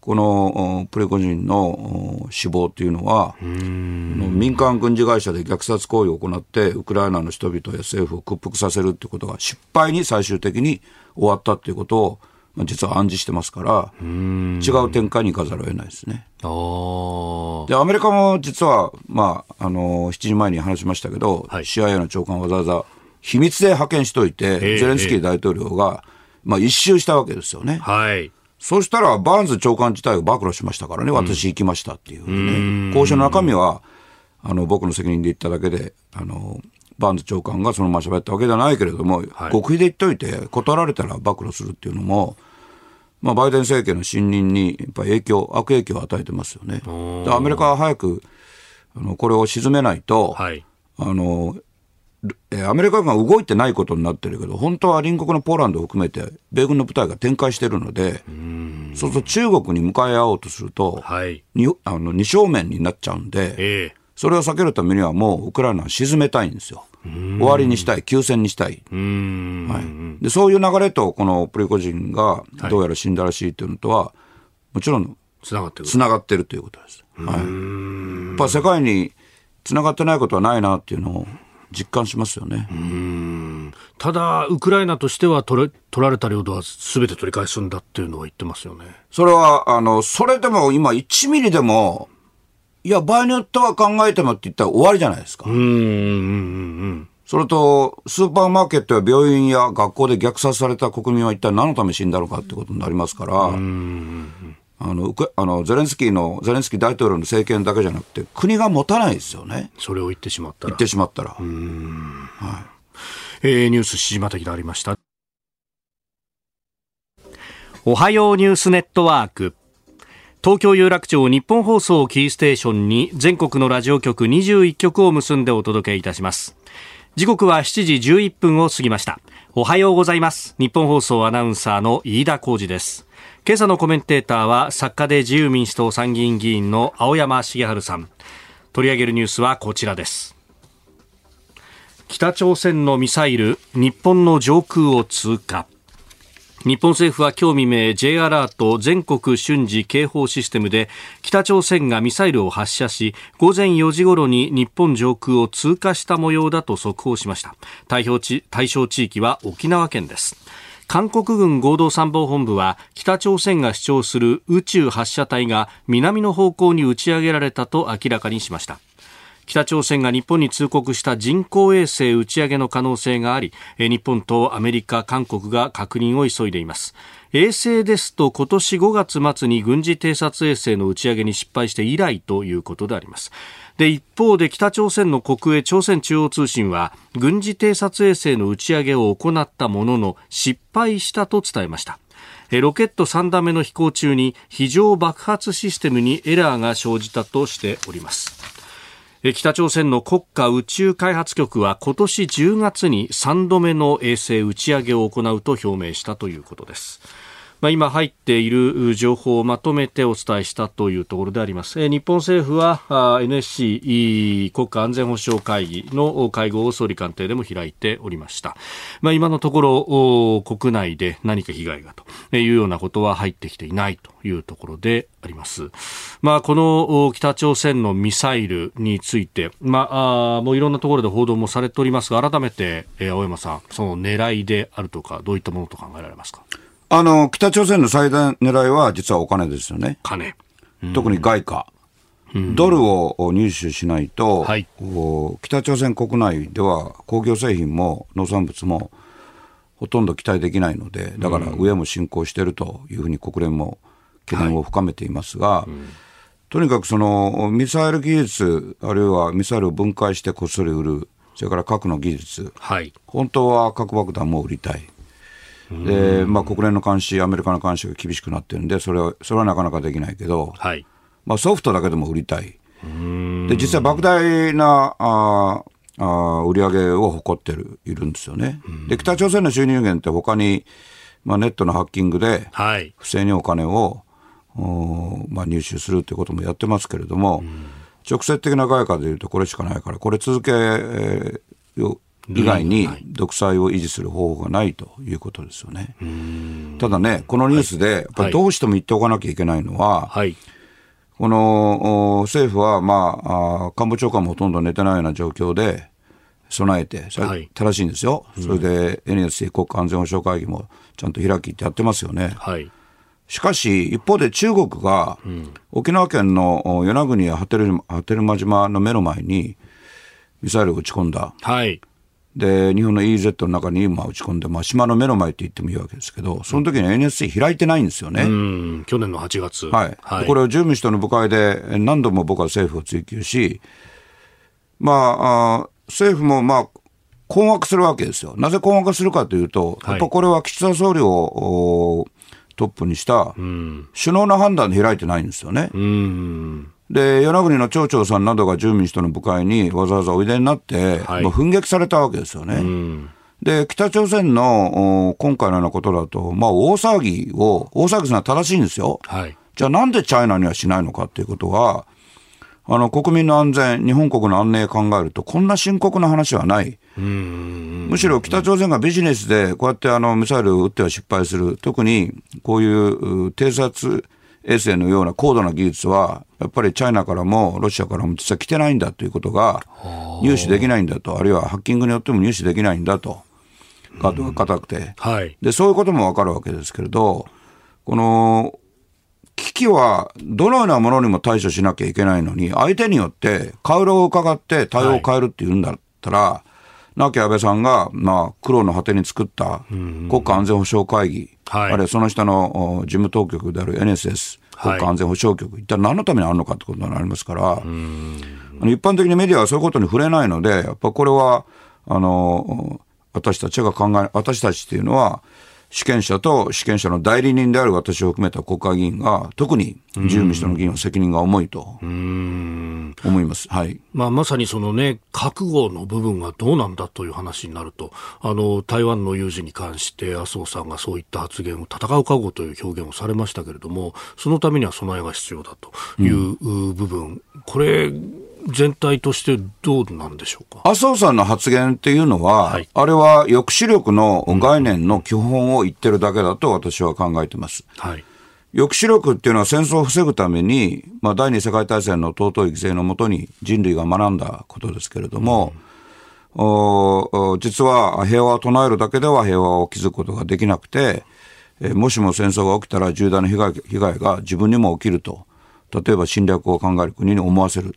Speaker 4: このプレコ人の死亡というのは民間軍事会社で虐殺行為を行ってウクライナの人々や政府を屈服させるということが失敗に最終的に終わったということを実は暗示してますから、違う展開に行かざるを得ないですね。で、アメリカも実は、まあ、あの、7時前に話しましたけど、はい、CIA の長官をわざわざ秘密で派遣しといて、ゼレンスキー大統領が、まあ、一周したわけですよね。はい。そしたら、バーンズ長官自体を暴露しましたからね、私行きましたっていうね。交渉の中身は、あの、僕の責任で言っただけで、あの、バーンズ長官がそのまま喋ったわけではないけれども、はい、極秘で言っといて、断られたら暴露するっていうのも、まあ、バイデン政権の信任にやっぱ影響、悪影響を与えてますよね。アメリカは早くあのこれを沈めないと、はい、あのアメリカ軍が動いてないことになってるけど、本当は隣国のポーランドを含めて、米軍の部隊が展開してるので、そうすると中国に向かい合おうとすると、はい、にあの二正面になっちゃうんで、えー、それを避けるためにはもうウクライナは沈めたいんですよ。終わりにしたい、休戦にしたい。はい、でそういう流れと、このプリゴジンがどうやら死んだらしいというのとは、もちろん、
Speaker 1: つながってる。
Speaker 4: つながってるということです。はい。やっぱ世界につながってないことはないなっていうのを実感しますよね。
Speaker 1: ただ、ウクライナとしては取れ取られた領土はすべて取り返すんだっていうのは言ってますよね。
Speaker 4: それは、あの、それでも今1ミリでも、いや、場合によっては考えてもって言ったら終わりじゃないですか。うんうんうんうんそれと、スーパーマーケットや病院や学校で虐殺された国民は一体何のため死んだのかってことになりますから、あのあのゼレンスキーの、ゼレンスキー大統領の政権だけじゃなくて、国が持たないですよね。
Speaker 1: それを言ってしまったら。
Speaker 4: 言ってしまったら。はい。
Speaker 1: えー、ニュース七島的でありました。おはようニュースネットワーク。東京有楽町日本放送キーステーションに全国のラジオ局21局を結んでお届けいたします。時刻は7時11分を過ぎました。おはようございます。日本放送アナウンサーの飯田浩二です。今朝のコメンテーターは作家で自由民主党参議院議員の青山茂春さん。取り上げるニュースはこちらです。北朝鮮のミサイル日本の上空を通過。日本政府は今日未明 J アラート全国瞬時警報システムで北朝鮮がミサイルを発射し午前4時ごろに日本上空を通過した模様だと速報しました。対象地対象地域は沖縄県です。韓国軍合同参謀本部は北朝鮮が主張する宇宙発射体が南の方向に打ち上げられたと明らかにしました。北朝鮮が日本に通告した人工衛星打ち上げの可能性があり日本とアメリカ、韓国が確認を急いでいます。衛星ですと今年5月末に軍事偵察衛星の打ち上げに失敗して以来ということであります。で一方で北朝鮮の国営朝鮮中央通信は軍事偵察衛星の打ち上げを行ったものの失敗したと伝えました。ロケット3段目の飛行中に非常爆発システムにエラーが生じたとしております。北朝鮮の国家宇宙開発局は今年10月に3度目の衛星打ち上げを行うと表明したということです。まあ、今入っている情報をまとめてお伝えしたというところであります。え日本政府は NSC 国家安全保障会議の会合を総理官邸でも開いておりました。まあ、今のところ国内で何か被害がというようなことは入ってきていないというところであります。まあ、この北朝鮮のミサイルについて、まあ、あもういろんなところで報道もされておりますが、改めて、えー、青山さん、その狙いであるとか、どういったものと考えられますか？
Speaker 4: あの、北朝鮮の最大狙いは実はお金ですよね。
Speaker 1: 金。
Speaker 4: 特に外貨。ドルを入手しないと、はい、北朝鮮国内では工業製品も農産物もほとんど期待できないので、だから上も進行しているというふうに国連も懸念を深めていますが、はいとにかくそのミサイル技術、あるいはミサイルを分解してこっそり売る、それから核の技術、はい、本当は核爆弾も売りたい。で、まあ、国連の監視、アメリカの監視が厳しくなってるんで、それは、それはなかなかできないけど、はい、まあ、ソフトだけでも売りたい。で、実際莫大な、ああ売り上げを誇ってる、いるんですよね。で、北朝鮮の収入源って他に、まあ、ネットのハッキングで、不正にお金を、おまあ、入手するということもやってますけれども、直接的な外貨でいうとこれしかないから、これ続け、えー、以外に独裁を維持する方法がないということですよね。ただね、このニュースで、やっぱりどうしても言っておかなきゃいけないのは、はい、この政府は、まあ、官房長官もほとんど寝てないような状況で備えて、はい、正しいんですよ。それで NSC 国家安全保障会議もちゃんと開きってやってますよね。はいしかし、一方で中国が、沖縄県の与那国や波照間島の目の前にミサイルを撃ち込んだ。はい。で、日本の EZ の中にまあ打ち込んで、まあ、島の目の前って言ってもいいわけですけど、その時に NSC 開いてないんですよね。
Speaker 1: 去年の8月。
Speaker 4: はい。はい、これを自由民主党の部会で何度も僕は政府を追及し、まあ、あ政府もまあ、困惑するわけですよ。なぜ困惑するかというと、やっぱこれは岸田総理をトップにした首脳の判断で開いてないんですよね。うんで、与那国の町長さんなどが住民主党の部会にわざわざおいでになって、はい、もう奮撃されたわけですよね。で、北朝鮮の今回のようなことだと、まあ、大騒ぎを、大騒ぎするのは正しいんですよ。はい、じゃあなんでチャイナにはしないのかっていうことは、あの、国民の安全、日本国の安寧を考えると、こんな深刻な話はない。むしろ北朝鮮がビジネスで、こうやってあの、ミサイルを撃っては失敗する。特に、こういう偵察衛星のような高度な技術は、やっぱりチャイナからもロシアからも実は来てないんだということが入手できないんだと、あるいはハッキングによっても入手できないんだと、ガードが硬くて、はい、で、そういうこともわかるわけですけれど、この危機はどのようなものにも対処しなきゃいけないのに、相手によって顔色を伺って対応を変えるっていうんだったら、はい、亡き安倍さんが、まあ、苦労の果てに作った国家安全保障会議、はい、あるいはその下の事務当局である NSS、国家安全保障局、一体何のためにあるのかってことになりますから、一般的にメディアはそういうことに触れないので、やっぱこれは、あの、私たちが考え、私たちっていうのは、主権者と主権者の代理人である私を含めた国会議員が、特に自由民主党の議員は責任が重いと思います、はい。
Speaker 1: まあ、まさにその、ね、覚悟の部分がどうなんだという話になると、あの台湾の有事に関して、麻生さんがそういった発言を、戦う覚悟という表現をされましたけれども、そのためには備えが必要だという部分、うん、これ、全体としてどうなんでしょうか？
Speaker 4: 麻生さんの発言っていうのは、はい、あれは抑止力の概念の基本を言ってるだけだと私は考えてます。はい、抑止力っていうのは戦争を防ぐために、まあ、第二次世界大戦の尊い犠牲のもとに人類が学んだことですけれども、うん、お実は平和を唱えるだけでは平和を築くことができなくて、えもしも戦争が起きたら重大な被害被害が自分にも起きると、例えば侵略を考える国に思わせる。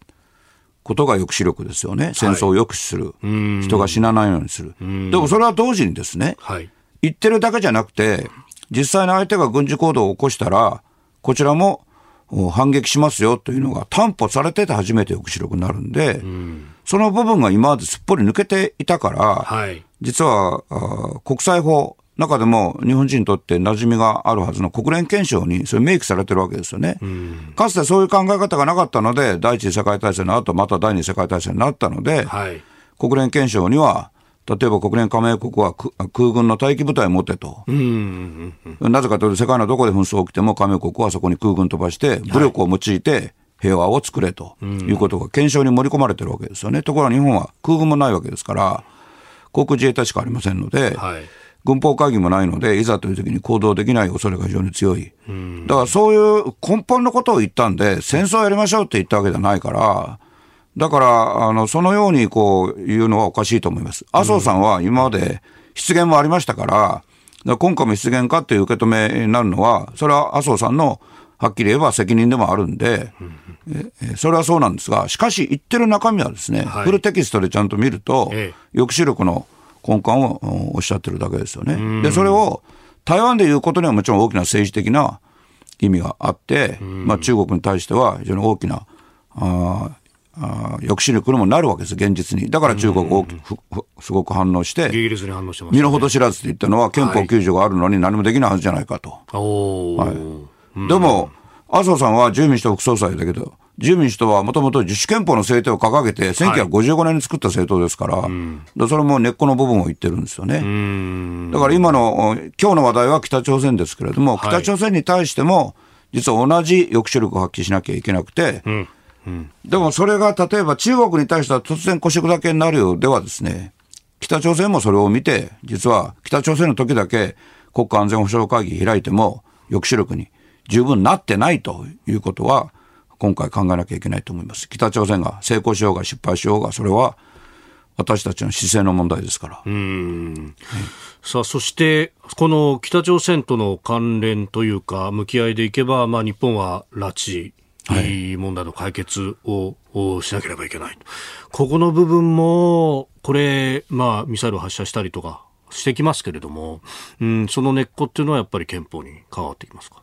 Speaker 4: ことが抑止力ですよね。戦争を抑止する。はい、人が死なないようにする。でもそれは同時にですね、はい、言ってるだけじゃなくて、実際に相手が軍事行動を起こしたら、こちらも反撃しますよというのが担保されてて初めて抑止力になるんで、んその部分が今まですっぽり抜けていたから、はい、実は国際法、中でも日本人にとって馴染みがあるはずの国連憲章にそれ明記されてるわけですよね。かつてそういう考え方がなかったので、第一次世界大戦の後、また第二次世界大戦になったので、はい、国連憲章には、例えば国連加盟国は空軍の待機部隊を持てと。なぜかというと、世界のどこで紛争が起きても加盟国はそこに空軍飛ばして、武力を用いて平和を作れということが憲章に盛り込まれてるわけですよね。ところが日本は空軍もないわけですから、航空自衛隊しかありませんので、はい軍法会議もないので、いざという時に行動できない恐れが非常に強い。だからそういう根本のことを言ったんで、戦争やりましょうって言ったわけじゃないから、だから、あの、そのようにこう言うのはおかしいと思います。麻生さんは今まで失言もありましたから、から今回も失言かっていう受け止めになるのは、それは麻生さんのはっきり言えば責任でもあるんで、えそれはそうなんですが、しかし言ってる中身はですね、はい、フルテキストでちゃんと見ると、抑止力の根幹をおっしゃってるだけですよね。で、それを台湾で言うことにはもちろん大きな政治的な意味があって、まあ、中国に対しては非常に大きなああ抑止力にもなるわけです、現実に。だから中国大きく、すごく反応して、身の程知らずって言ったのは、憲法9条があるのに何もできないはずじゃないかと。はい、でも、麻生さんは自由民主党副総裁だけど、自由民主党はもともと自主憲法の制定を掲げて、1955年に作った政党ですから、はい、それも根っこの部分を言ってるんですよね。だから今の、今日の話題は北朝鮮ですけれども、北朝鮮に対しても、実は同じ抑止力を発揮しなきゃいけなくて、うん。うん、でもそれが例えば中国に対しては突然腰砕けになるようではですね、北朝鮮もそれを見て、実は北朝鮮の時だけ国家安全保障会議開いても抑止力に十分なってないということは、今回考えなきゃいけないと思います。北朝鮮が成功しようが失敗しようが、それは私たちの姿勢の問題ですから。うん、
Speaker 1: さあ、そして、この北朝鮮との関連というか、向き合いでいけば、まあ、日本は拉致問題の解決を、はい、しなければいけない。ここの部分も、これ、まあ、ミサイルを発射したりとかしてきますけれども、うん、その根っこっていうのはやっぱり憲法に関わってきますか？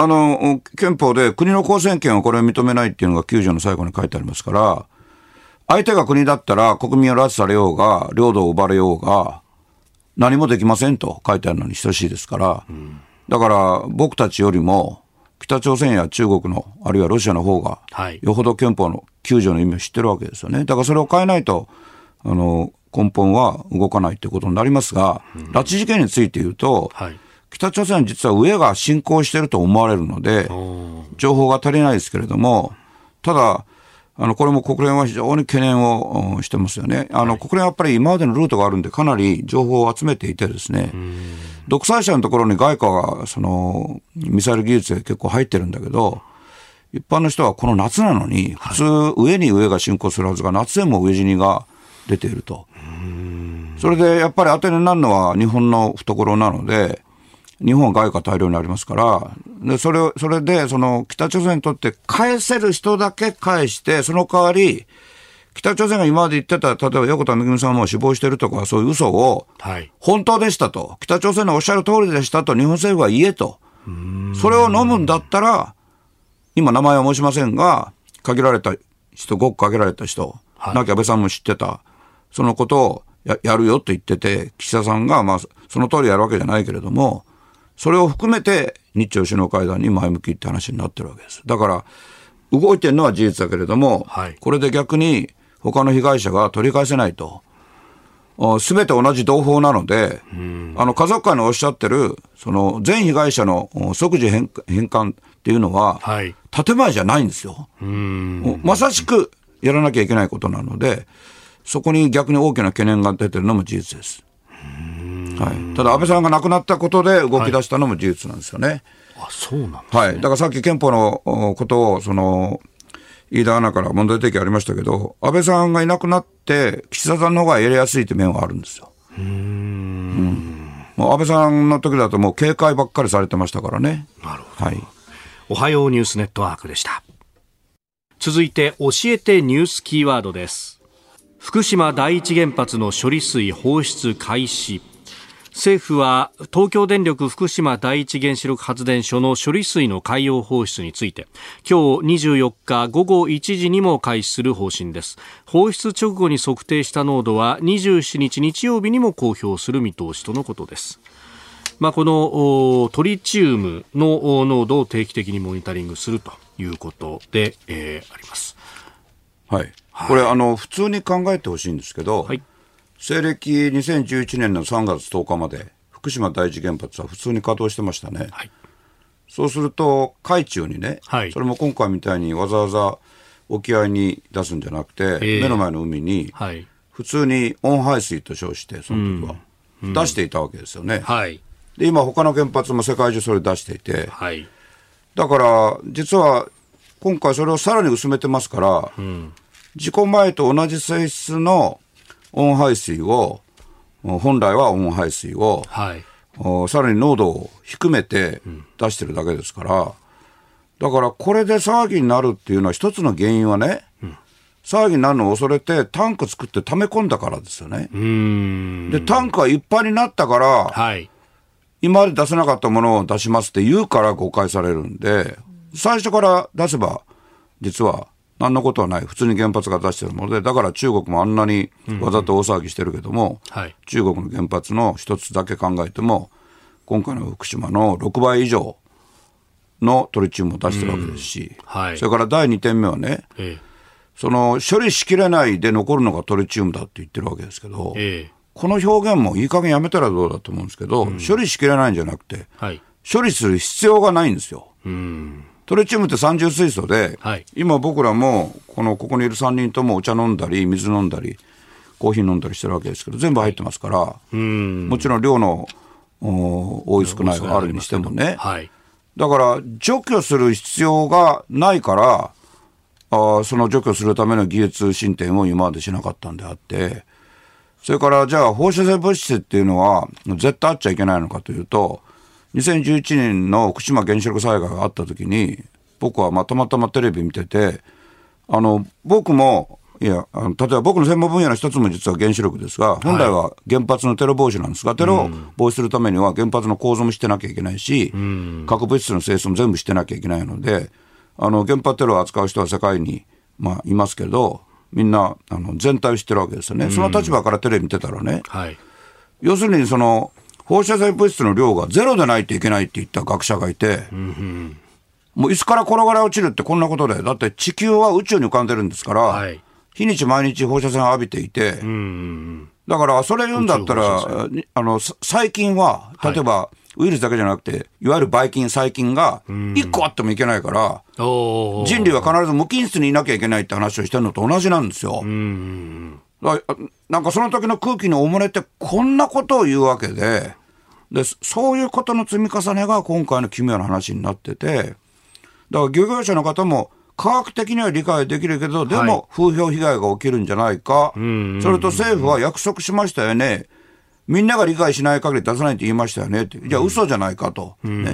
Speaker 4: あの、憲法で国の公選権をこれを認めないっていうのが9条の最後に書いてありますから、相手が国だったら国民を拉致されようが、領土を奪われようが、何もできませんと書いてあるのに等しいですから、うん、だから僕たちよりも、北朝鮮や中国の、あるいはロシアの方が、よほど憲法の9条の意味を知ってるわけですよね。だからそれを変えないと、あの、根本は動かないということになりますが、うん、拉致事件について言うと、はい北朝鮮は実は上が侵攻していると思われるので、情報が足りないですけれども、ただ、あの、これも国連は非常に懸念をしてますよね。あの、国連はやっぱり今までのルートがあるんで、かなり情報を集めていてですね。独裁者のところに外貨が、その、ミサイル技術で結構入ってるんだけど、一般の人はこの夏なのに、普通、上に上が進行するはずが、夏でも上死にが出ていると。それでやっぱり当てになるのは日本の懐なので、日本は外貨大量にありますから、で、それを、それで、その、北朝鮮にとって返せる人だけ返して、その代わり、北朝鮮が今まで言ってた、例えば横田めぐみさんも死亡してるとか、そういう嘘を、本当でしたと、北朝鮮のおっしゃる通りでしたと、日本政府は言えと。それを飲むんだったら、今名前は申しませんが、限られた人、ごく限られた人、はい、亡き安倍さんも知ってた、そのことをややるよと言ってて、岸田さんが、まあ、その通りやるわけじゃないけれども、それを含めて日朝首脳会談に前向きって話になってるわけです。だから、動いてるのは事実だけれども、はい、これで逆に他の被害者が取り返せないと。すべて同じ同胞なので、あの家族会のおっしゃってる、その全被害者の即時返還っていうのは、はい、建前じゃないんですよ。まさしくやらなきゃいけないことなので、そこに逆に大きな懸念が出てるのも事実です。はい、ただ、安倍さんが亡くなったことで動き出したのも事実なんですよね。はい、
Speaker 1: あそうなん、ね、
Speaker 4: はい、だからさっき憲法のことをその飯田アナから問題提起ありましたけど、安倍さんがいなくなって、岸田さんの方がやりやすいって面はあるんですよ。うんうんもう安倍さんの時だともう警戒ばっかりされてましたからね。
Speaker 1: なるほど。はい。おはようニュースネットワークでした。続いて、教えてニュースキーワードです。福島第一原発の処理水放出開始。政府は東京電力福島第一原子力発電所の処理水の海洋放出について今日24日午後1時にも開始する方針です放出直後に測定した濃度は27日日曜日にも公表する見通しとのことですまあ、このトリチウムの濃度を定期的にモニタリングするということで、えー、あります。
Speaker 4: はい。これ、あの、普通に考えてほしいんですけど、はい、西暦2011年の3月10日まで、福島第一原発は普通に稼働してましたね。はい、そうすると、海中にね、はい、それも今回みたいにわざわざ沖合に出すんじゃなくて、えー、目の前の海に、普通に温排水と称して、その時は、うん、出していたわけですよね。はい、で、今、他の原発も世界中それ出していて、はい、だから、実は、今回それをさらに薄めてますから、うん、事故前と同じ性質の温排水を、本来は温排水を、はい、さらに濃度を低めて出してるだけですから、だからこれで騒ぎになるっていうのは一つの原因はね、うん、騒ぎになるのを恐れてタンク作って溜め込んだからですよね。で、タンクがいっぱいになったから、はい、今まで出せなかったものを出しますって言うから誤解されるんで、最初から出せば、実は何のことはない、普通に原発が出してるもので、だから中国もあんなにわざと大騒ぎしてるけども、うんうんはい、中国の原発の一つだけ考えても、今回の福島の6倍以上のトリチウムを出してるわけですし、うんはい、それから第2点目はね、ええ、その処理しきれないで残るのがトリチウムだって言ってるわけですけど、え、この表現もいい加減やめたらどうだと思うんですけど、うん、処理しきれないんじゃなくて、はい、処理する必要がないんですよ。うんトリチウムって三重水素で、はい、今僕らも、この、ここにいる3人ともお茶飲んだり、水飲んだり、コーヒー飲んだりしてるわけですけど、全部入ってますから、はい、もちろん量の多い少ないがあるにしてもね、はい、だから除去する必要がないから、あその除去するための技術進展を今までしなかったんであって、それからじゃあ放射性物質っていうのは絶対あっちゃいけないのかというと、2011年の福島原子力災害があった時に、僕はまたまたまテレビ見てて、あの、僕も、いや、あの例えば僕の専門分野の一つも実は原子力ですが、本来は原発のテロ防止なんですが、テロを防止するためには原発の構造もしてなきゃいけないし、核物質の清掃も全部してなきゃいけないので、あの、原発テロを扱う人は世界に、まあ、いますけど、みんな、あの、全体を知ってるわけですよね。その立場からテレビ見てたらね、はい、要するにその、放射性物質の量がゼロでないといけないって言った学者がいて、うんもう椅子から転がり落ちるってこんなことで、だって地球は宇宙に浮かんでるんですから、はい、日にち毎日放射線を浴びていて、だからそれ言うんだったら、あの、細菌は、例えば、はい、ウイルスだけじゃなくて、いわゆるばい菌、細菌が1個あってもいけないから、人類は必ず無菌室にいなきゃいけないって話をしてるのと同じなんですよ。なんかその時の空気のおもれってこんなことを言うわけで、で、そういうことの積み重ねが今回の奇妙な話になってて、だから漁業者の方も科学的には理解できるけど、でも風評被害が起きるんじゃないか、それと政府は約束しましたよね、みんなが理解しない限り出さないって言いましたよね。って、じゃあ嘘じゃないかと。ね、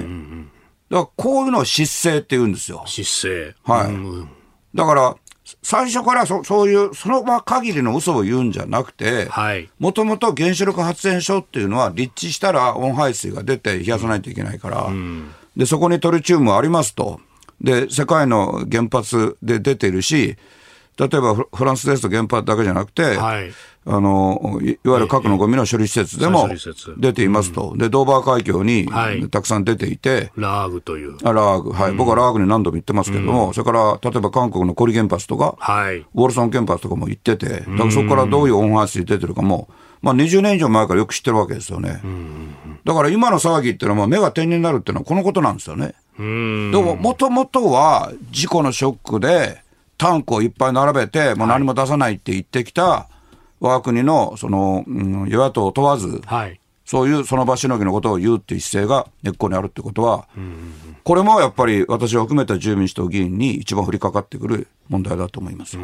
Speaker 4: だからこういうのを失勢って言うんですよ。
Speaker 1: 失勢。
Speaker 4: はい。だから、最初からそそういう、その場限りの嘘を言うんじゃなくて、もともと原子力発電所っていうのは、立地したら温排水が出て冷やさないといけないから、で、そこにトリチウムありますと。で、世界の原発で出ているし、例えばフランスですと原発だけじゃなくて、はい、あのいわゆる核のゴミの処理施設でも出ていますと、うん、でドーバー海峡にたくさん出ていて、
Speaker 1: ラーグという。
Speaker 4: あラーグ、はい、うん、僕はラーグに何度も行ってますけども、うん、それから例えば韓国のコリ原発とか、はい、ウォルソン原発とかも行ってて、だからそこからどういう温排水出てるかも、まあ、20年以上前からよく知ってるわけですよね。だから今の騒ぎっていうのは、目が点になるっていうのはこのことなんですよね。でも、もともとは事故のショックで、タンクをいっぱい並べて、もう何も出さないって言ってきた我が国のその、うん、与野党問わず、はい、そういうその場しのぎのことを言うっていう姿勢が根っこにあるってことは、これもやっぱり私を含めた自由民主党議員に一番降りかかってくる問題だと思います、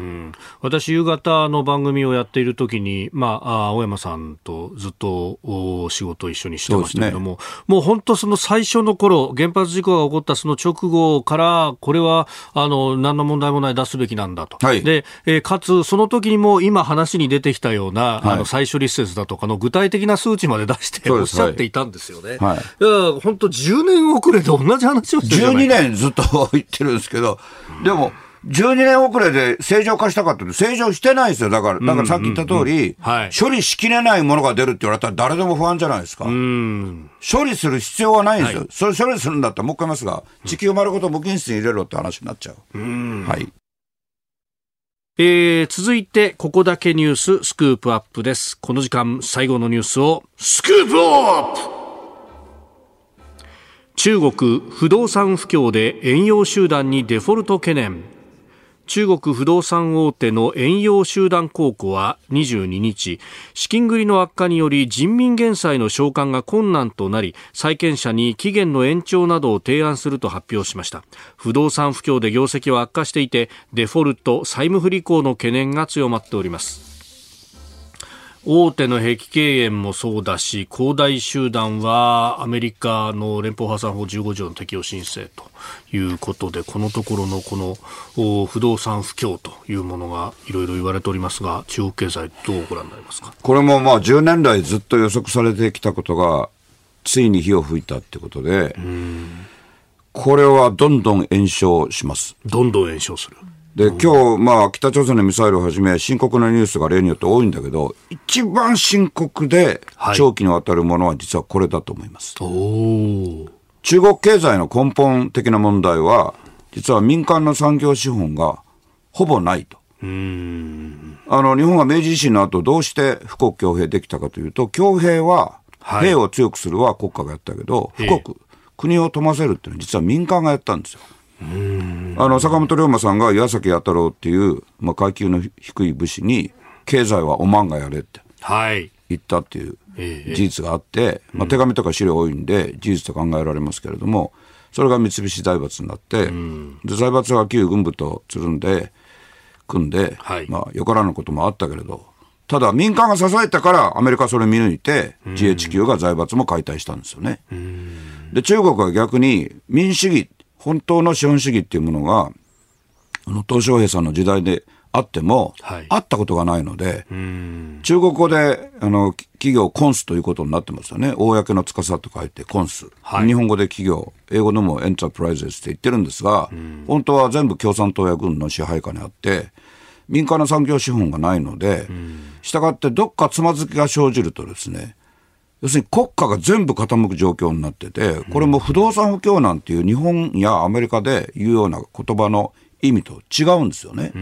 Speaker 1: 私、夕方の番組をやっているときに、まあ、青山さんとずっとお仕事一緒にしてましたけども、ね、もう本当、その最初の頃原発事故が起こったその直後から、これはあの何の問題もない出すべきなんだと、はい、でえー、かつ、その時にも今、話に出てきたような、はい、あの再処理施設だとかの具体的な数値まで出しておっしゃっていたんですよね。はい、いや本当、10年遅れで同じ話話をしてる
Speaker 4: 12年ずっと言ってるんですけど、でも、12年遅れで正常化したかって正常してないですよ。だから、だからさっき言った通り、処理しきれないものが出るって言われたら誰でも不安じゃないですか。処理する必要はないんですよ。はい、それ処理するんだったらもう一回言いますが、地球丸ごと無菌室に入れろって話になっちゃう。うはい。
Speaker 1: えー、続いて、ここだけニューススクープアップです。この時間、最後のニュースを、スクープアップ中国不動産不況で遠洋集団にデフォルト懸念中国不動産大手の遠洋集団公庫は22日資金繰りの悪化により人民元債の償還が困難となり債権者に期限の延長などを提案すると発表しました。不動産不況で業績は悪化していてデフォルト債務不履行の懸念が強まっております。大手の碧桂園もそうだし、恒大集団はアメリカの連邦破産法15条の適用申請ということで、このところのこの不動産不況というものがいろいろ言われておりますが、中国経済、どうご覧になりますか？
Speaker 4: これもまあ10年来ずっと予測されてきたことが、ついに火を吹いたってことで、これはどんどん延焼します。
Speaker 1: どんどん延焼する。
Speaker 4: で、今日、まあ、北朝鮮のミサイルをはじめ、深刻なニュースが例によって多いんだけど、一番深刻で長期にわたるものは実はこれだと思います。はい、中国経済の根本的な問題は、実は民間の産業資本がほぼないと。あの、日本が明治維新の後、どうして富国強兵できたかというと、強兵は、兵を強くするは国家がやったけど、富国、国を富ませるっていうのは実は民間がやったんですよ。あの坂本龍馬さんが岩崎弥太郎っていう、まあ、階級の低い武士に経済はおまんがやれって言ったっていう事実があって、まあ、手紙とか資料多いんで事実と考えられますけれどもそれが三菱財閥になって、で財閥は旧軍部とつるんで組んで、はい、まあ、よからぬこともあったけれどただ民間が支えたからアメリカそれ見抜いて GHQ が財閥も解体したんですよね。で中国は逆に民主主義本当の資本主義っていうものが、あの、鄧小平さんの時代であっても、はい、あったことがないので、中国語で、あの、企業コンスということになってますよね。公の司と書いてコンス。はい、日本語で企業、英語でもエンタープライズって言ってるんですが、本当は全部共産党や軍の支配下にあって、民間の産業資本がないので、したがってどっかつまずきが生じるとですね、要するに国家が全部傾く状況になってて、これも不動産不況なんていう日本やアメリカで言うような言葉の意味と違うんですよね。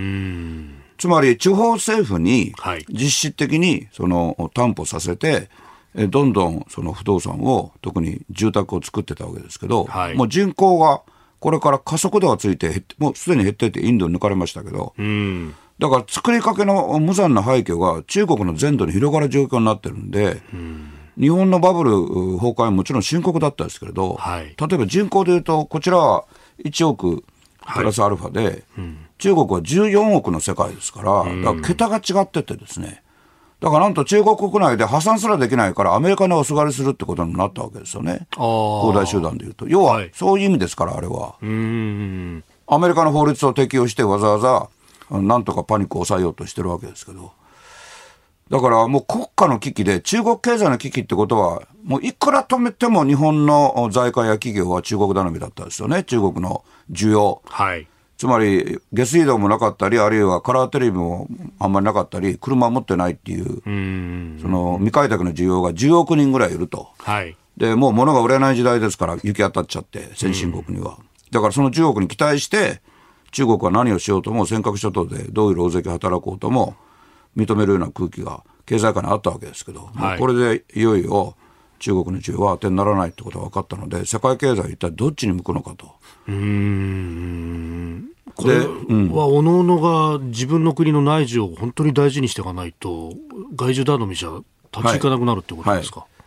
Speaker 4: つまり地方政府に実質的にその担保させて、どんどんその不動産を特に住宅を作ってたわけですけど、はい、もう人口がこれから加速度がついてもうすでに減っていてインドに抜かれましたけど、だから作りかけの無残な廃墟が中国の全土に広がる状況になってるんで、日本のバブル崩壊はもちろん深刻だったですけれど、はい、例えば人口でいうと、こちらは1億プラスアルファで、はいうん、中国は14億の世界ですから、だから桁が違っててですね、だからなんと中国国内で破産すらできないからアメリカにおすがりするってことになったわけですよね。恒大集団でいうと。要は、そういう意味ですから、あれは。アメリカの法律を適用してわざわざ、なんとかパニックを抑えようとしてるわけですけど。だからもう国家の危機で、中国経済の危機ってことは、もういくら止めても日本の財界や企業は中国頼みだったですよね、中国の需要。はい。つまり、下水道もなかったり、あるいはカラーテレビもあんまりなかったり、車持ってないっていう、うその未開拓の需要が10億人ぐらいいると。はい。で、もう物が売れない時代ですから、行き当たっちゃって、先進国には。だからその10億に期待して、中国は何をしようとも、尖閣諸島でどういう老石働こうとも、認めるような空気が経済界にあったわけですけど、はい、これでいよいよ中国の需要は当てにならないってことが分かったので、世界経済は一体どっちに向くのかと。うん
Speaker 1: これはおのおのが自分の国の内需を本当に大事にしていかないと、外需頼みじゃ立ち行かなくなるってことですか？はいはい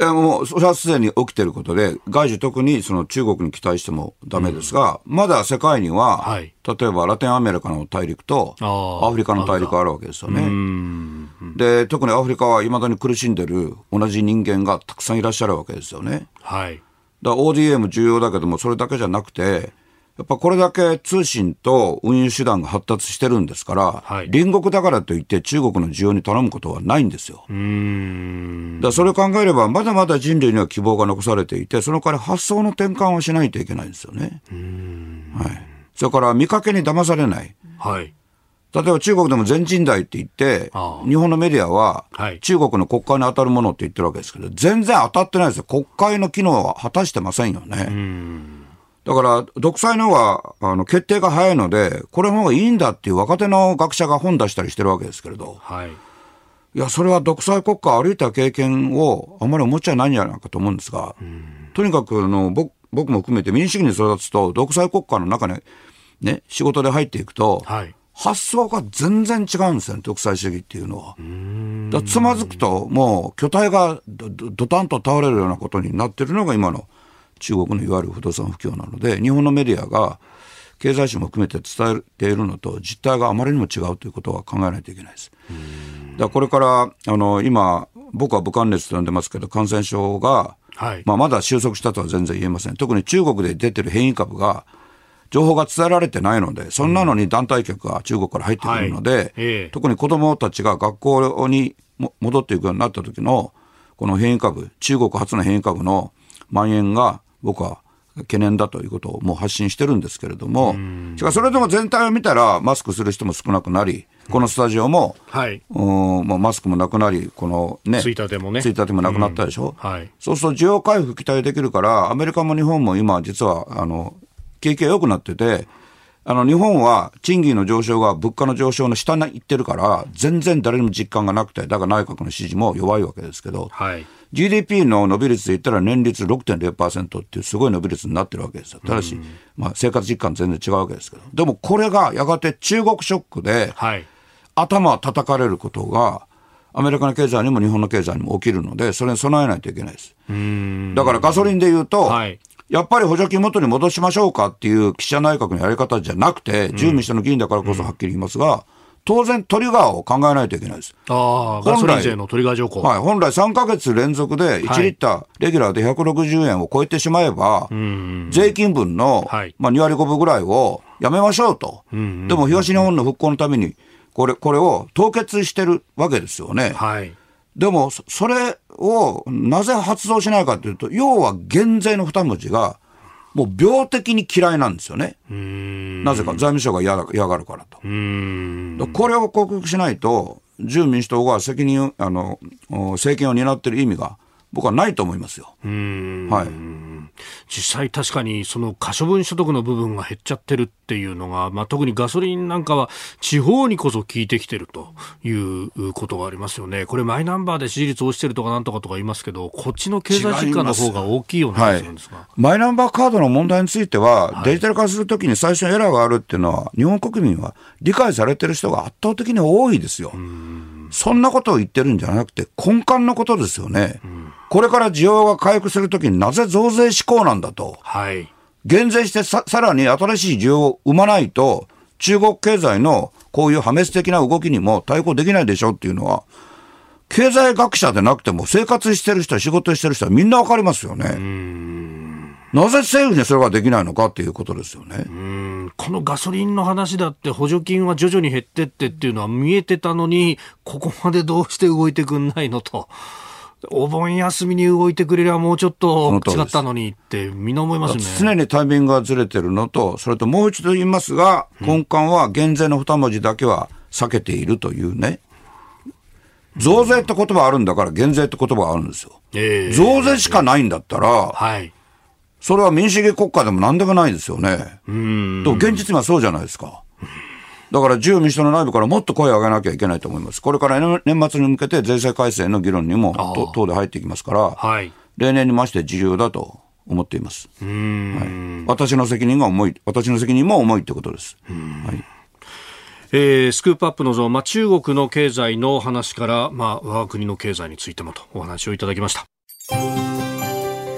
Speaker 4: いやもう、それはすでに起きてることで、外需特にその中国に期待してもだめですが、うん、まだ世界には、はい、例えばラテンアメリカの大陸とアフリカの大陸あるわけですよね。で、特にアフリカはいまだに苦しんでる同じ人間がたくさんいらっしゃるわけですよね。はい。だ ODM 重要だけども、それだけじゃなくて、やっぱこれだけ通信と運輸手段が発達してるんですから、はい、隣国だからといって中国の需要に頼むことはないんですよ。うんだそれを考えれば、まだまだ人類には希望が残されていて、その代わり発想の転換をしないといけないんですよね。はい、それから見かけに騙されない。はい例えば中国でも全人代って言って、日本のメディアは、中国の国会に当たるものって言ってるわけですけど、全然当たってないですよ。国会の機能は果たしてませんよね。だから、独裁の方が、あの、決定が早いので、これの方がいいんだっていう若手の学者が本出したりしてるわけですけれど、はい。いや、それは独裁国家歩いた経験をあんまり思っちゃいないんじゃないかと思うんですが、とにかく、あの、僕、僕も含めて民主主義に育つと、独裁国家の中に、ね、仕事で入っていくと、はい。発想が全然違うんですよね、独裁主義っていうのは。だつまずくと、もう巨体がどどたんと倒れるようなことになってるのが今の中国のいわゆる不動産不況なので、日本のメディアが経済誌も含めて伝えているのと実態があまりにも違うということは考えないといけないです。だこれからあの今、僕は武漢熱と呼んでますけど、感染症が、はいまあ、まだ収束したとは全然言えません。特に中国で出てる変異株が、情報が伝えられてないので、そんなのに団体客が中国から入ってくるので、はいえー、特に子どもたちが学校に戻っていくようになった時の、この変異株、中国初の変異株の蔓延が僕は懸念だということをもう発信してるんですけれども、しかしそれでも全体を見たら、マスクする人も少なくなり、このスタジオも、はい、うんまあ、マスクもなくなり、このね、
Speaker 1: ついたてもね、
Speaker 4: ついたてもなくなったでしょ、うん。はい、そうすると需要回復期待できるから、アメリカも日本も今、実はあの景気が良くなってて、あの日本は賃金の上昇が物価の上昇の下に行ってるから、全然誰にも実感がなくて、だから内閣の支持も弱いわけですけど、はい、GDP の伸び率で言ったら年率6.0%っていうすごい伸び率になってるわけですよ。ただし、まあ、生活実感全然違うわけですけど。でもこれがやがて中国ショックで、頭叩かれることが、アメリカの経済にも日本の経済にも起きるので、それに備えないといけないです。だからガソリンで言うと、はい、やっぱり補助金元に戻しましょうかっていう岸田内閣のやり方じゃなくて、自由民主党の議員だからこそはっきり言いますが、当然トリガーを考えないといけないです。
Speaker 1: ああ、ガソリン税のトリガー条項。
Speaker 4: はい。本来3か月連続で1リッター、レギュラーで160円を超えてしまえば、税金分の、はい、まあ2割5分ぐらいをやめましょうと。でも東日本の復興のために、これ、これを凍結してるわけですよね。はい。でも、それをなぜ発動しないかというと、要は減税の二文字が、もう病的に嫌いなんですよね。なぜか財務省が嫌がるからと。これを克服しないと、自由民主党が責任あの政権を担っている意味が僕はないと思いますよ。は
Speaker 1: い。実際確かにその可処分所得の部分が減っちゃってるっていうのが、まあ、特にガソリンなんかは地方にこそ効いてきてるということがありますよね。これマイナンバーで支持率落ちてるとかなんとかとか言いますけど、こっちの経済実感の方が大きいような気がするんですが、はい、
Speaker 4: マイナンバーカードの問題については、デジタル化するときに最初にエラーがあるっていうのは、日本国民は理解されてる人が圧倒的に多いですよ。そんなことを言ってるんじゃなくて、根幹のことですよね。うん、これから需要が回復するときになぜ増税志向なんだと。
Speaker 1: はい。
Speaker 4: 減税してささらに新しい需要を生まないと、中国経済のこういう破滅的な動きにも対抗できないでしょっていうのは、経済学者でなくても生活してる人、仕事してる人はみんなわかりますよね。なぜ政府にそれができないのかっていうことですよね。
Speaker 1: このガソリンの話だって補助金は徐々に減ってってっていうのは見えてたのに、ここまでどうして動いてくんないのと。お盆休みに動いてくれればもうちょっと違ったのにってみんな思いますね。
Speaker 4: 常にタイミングがずれてるのと、それともう一度言いますが、根幹は減税の二文字だけは避けているというね。増税って言葉あるんだから減税って言葉があるんですよ。えー、増税しかないんだったら、はい。それは民主主義国家でも何でもないですよね。うん。と現実にはそうじゃないですか。だから自由民主党の内部からもっと声を上げなきゃいけないと思います。これから年末に向けて税制改正の議論にも党で入っていきますから、はい、例年に増して重要だと思っています。はい、私の責任が重い、私の責任も重いってことです。はい
Speaker 1: えー、スクープアップのゾーン、まあ、中国の経済の話から、まあ、我が国の経済についてもとお話をいただきました。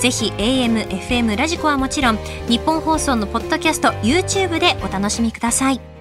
Speaker 2: ぜひ AM、FM、ラジコはもちろん日本放送のポッドキャスト YouTube でお楽しみください。